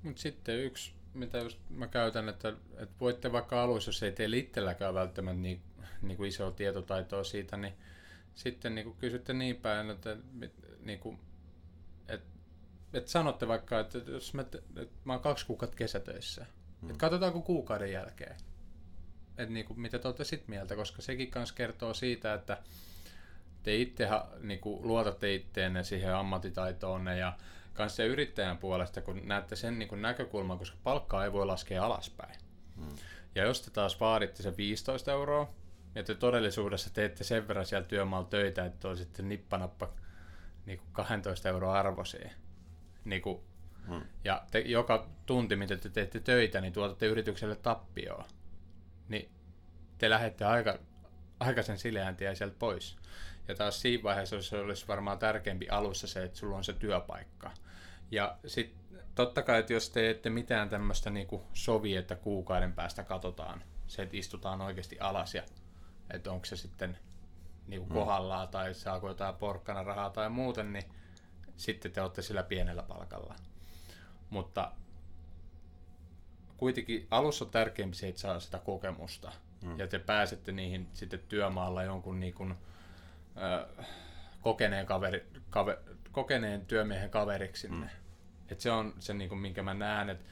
mutta sitten yksi, mitä just mä käytän, että, että voitte vaikka alussa, jos ei teillä itselläkään välttämättä niin, niin kuin isoa tietotaitoa siitä, niin sitten niin kuin kysytte niin päin, että, niin kuin, että, että sanotte vaikka, että jos mä, että mä oon kaksi kuukautta kesätöissä, mm. että katsotaanko kuukauden jälkeen, että niin kuin, mitä te olette sit mieltä, koska sekin kanssa kertoo siitä, että te itse niin kuin, luotatte itteenne siihen ammattitaitoonne ja kanssa se yrittäjän puolesta, kun näette sen niin kuin näkökulman, koska palkkaa ei voi laskea alaspäin. Mm. Ja jos te taas vaaditte sen 15 euroa, ja te todellisuudessa teette sen verran siellä työmaalla töitä, että olisitte nippanappa niin kuin 12 euroa arvoisia, niin kuin, Mm. ja te, joka tunti, mitä te teette töitä, niin tuotatte yritykselle tappioon, niin te lähdette aika, aikaisen sileän tien sieltä pois. Ja taas siinä vaiheessa se olisi varmaan tärkeämpi alussa se, että sulla on se työpaikka. Ja sitten totta kai, että jos te ette mitään tämmöistä niinku sovi, että kuukauden päästä katsotaan, se, että istutaan oikeasti alas ja että onko se sitten niinku kohdallaan tai saako jotain porkkana rahaa tai muuten, niin sitten te olette sillä pienellä palkalla. Mutta kuitenkin alussa on tärkeämpi se, että saa sitä kokemusta. Mm. Ja te pääsette niihin sitten työmaalla jonkun niin kuin, ö, kokeneen, kaveri, kave, kokeneen työmiehen kaveriksi sinne. Mm. Et se on se, niin kuin, minkä mä näen, että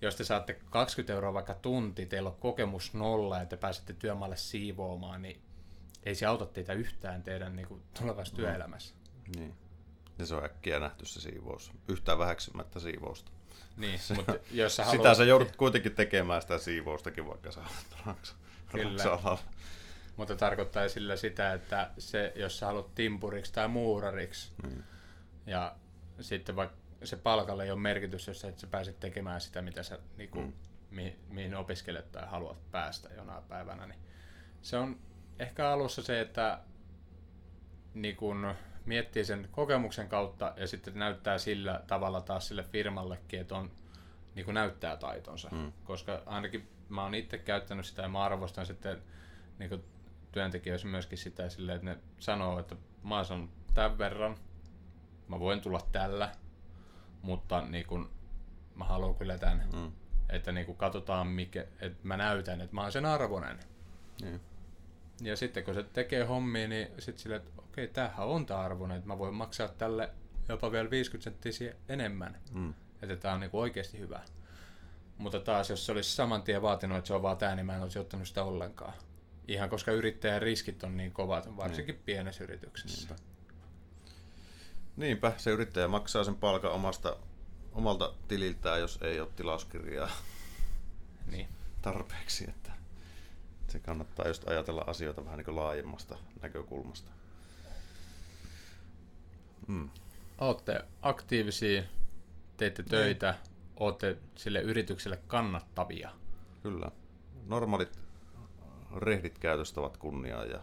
jos te saatte 20 euroa vaikka tunti, teillä on kokemus nolla ja te pääsette työmaalle siivoamaan, niin ei se auta teitä yhtään teidän niin kuin, tulevassa työelämässä. Niin. Ja se on äkkiä nähty se siivous. Yhtään väheksymättä siivousta. Niin, *laughs* mutta jos sä Sitä haluat... sä joudut kuitenkin tekemään sitä siivoustakin, vaikka sä olet raksa, Kyllä. raksa-alalla. Mutta tarkoittaa sillä sitä, että se, jos sä haluat timpuriksi tai muurariksi, Niin. ja sitten vaikka se palkalle ei ole merkitys, jos et sä pääset tekemään sitä, mitä sä, niinku, Mm. mm. mi, mihin opiskelet tai haluat päästä jonain päivänä, niin se on ehkä alussa se, että niin kun miettii sen kokemuksen kautta ja sitten näyttää sillä tavalla taas sille firmallekin, että on, niin kuin näyttää taitonsa. Mm. Koska ainakin mä oon itse käyttänyt sitä ja mä arvostan sitten niin kuin työntekijöissä myöskin sitä silleen, että ne sanoo, että mä oon saanut tämän verran, mä voin tulla tällä, mutta niin kun, mä haluan kyllä tämän. Mm. Että niin kun katsotaan, mikä, että mä näytän, että mä oon sen arvoinen. Niin. Ja sitten kun se tekee hommia, niin sitten silleen, että okei, tämähän on tämä arvoinen, että mä voin maksaa tälle jopa vielä 50 senttiä enemmän. Mm. Että tämä on niinku oikeasti hyvä. Mutta taas, jos se olisi saman tien vaatinut, että se on vaan tämä, niin mä en olisi ottanut sitä ollenkaan. Ihan koska yrittäjän riskit on niin kovat, varsinkin niin. pienessä yrityksessä. Niinpä, se yrittäjä maksaa sen palkan omasta, omalta tililtään, jos ei ole tilauskirjaa *laughs* Niin. tarpeeksi. Että se kannattaa just ajatella asioita vähän niin laajemmasta näkökulmasta. Mm. Olette aktiivisia, teette töitä, olette sille yritykselle kannattavia. Kyllä. Normaalit rehdit käytöstä ovat kunniaa ja,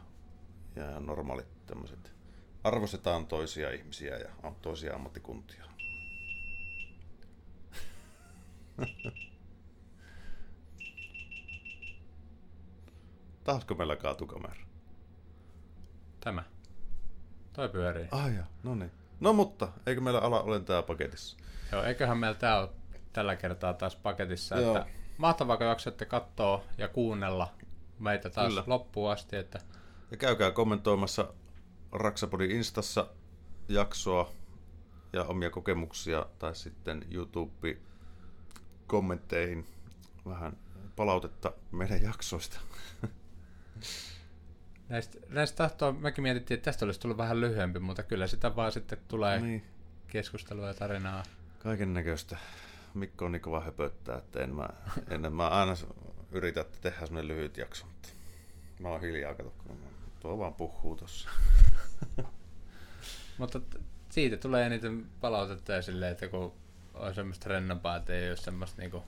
ja normaalit tämmöiset arvostetaan toisia ihmisiä ja toisia ammattikuntia. *laughs* Tahasko meillä kaatukamera? Tämä. Toi pyörii. Ai ja, no niin. No mutta, eikö meillä ala ole tää paketissa? Joo, eiköhän meillä tää ole tällä kertaa taas paketissa. Joo. Että mahtavaa, kun jaksatte katsoa ja kuunnella meitä taas Kyllä. loppuun asti. Että Ja käykää kommentoimassa Raksapodin Instassa jaksoa ja omia kokemuksia tai sitten YouTube-kommentteihin vähän palautetta meidän jaksoista. *laughs* näistä, näistä tahtoo, mekin mietittiin, että tästä olisi tullut vähän lyhyempi, mutta kyllä sitä vaan sitten tulee niin. niin, keskustelua ja tarinaa. kaiken näköistä. Mikko on niin kova höpöttää, että en mä, en, mä aina yritän että tehdä semmonen lyhyt jakso, mutta mä oon hiljaa, kato, kun tuo vaan puhuu tossa. *laughs* Mutta siitä tulee eniten palautetta ja silleen, että kun on semmoista rennompaa, että ei ole semmoista niinku...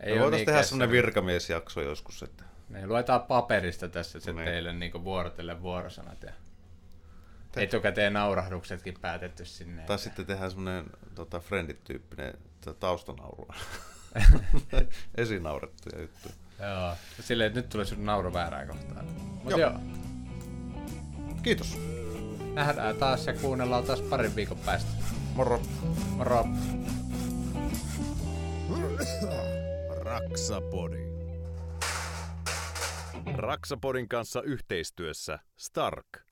Ei oo voitaisiin tehdä semmonen virkamiesjakso joskus, että Niin, luetaan paperista tässä se Niin. teille niinku vuorotellen vuorosanat ja Te- etukäteen naurahduksetkin päätetty sinne. Tai että- sitten tehdään semmoinen tota, friendit-tyyppinen ta- taustanauru. *laughs* *laughs* Esinaurettuja juttuja. Joo, silleen, että nyt tulee sun nauru väärään kohtaan. Joo. joo. joo, Kiitos. nähdään taas ja kuunnellaan taas parin viikon päästä. Moro. Moro! Raksapodi. Raksapodin kanssa yhteistyössä Stark.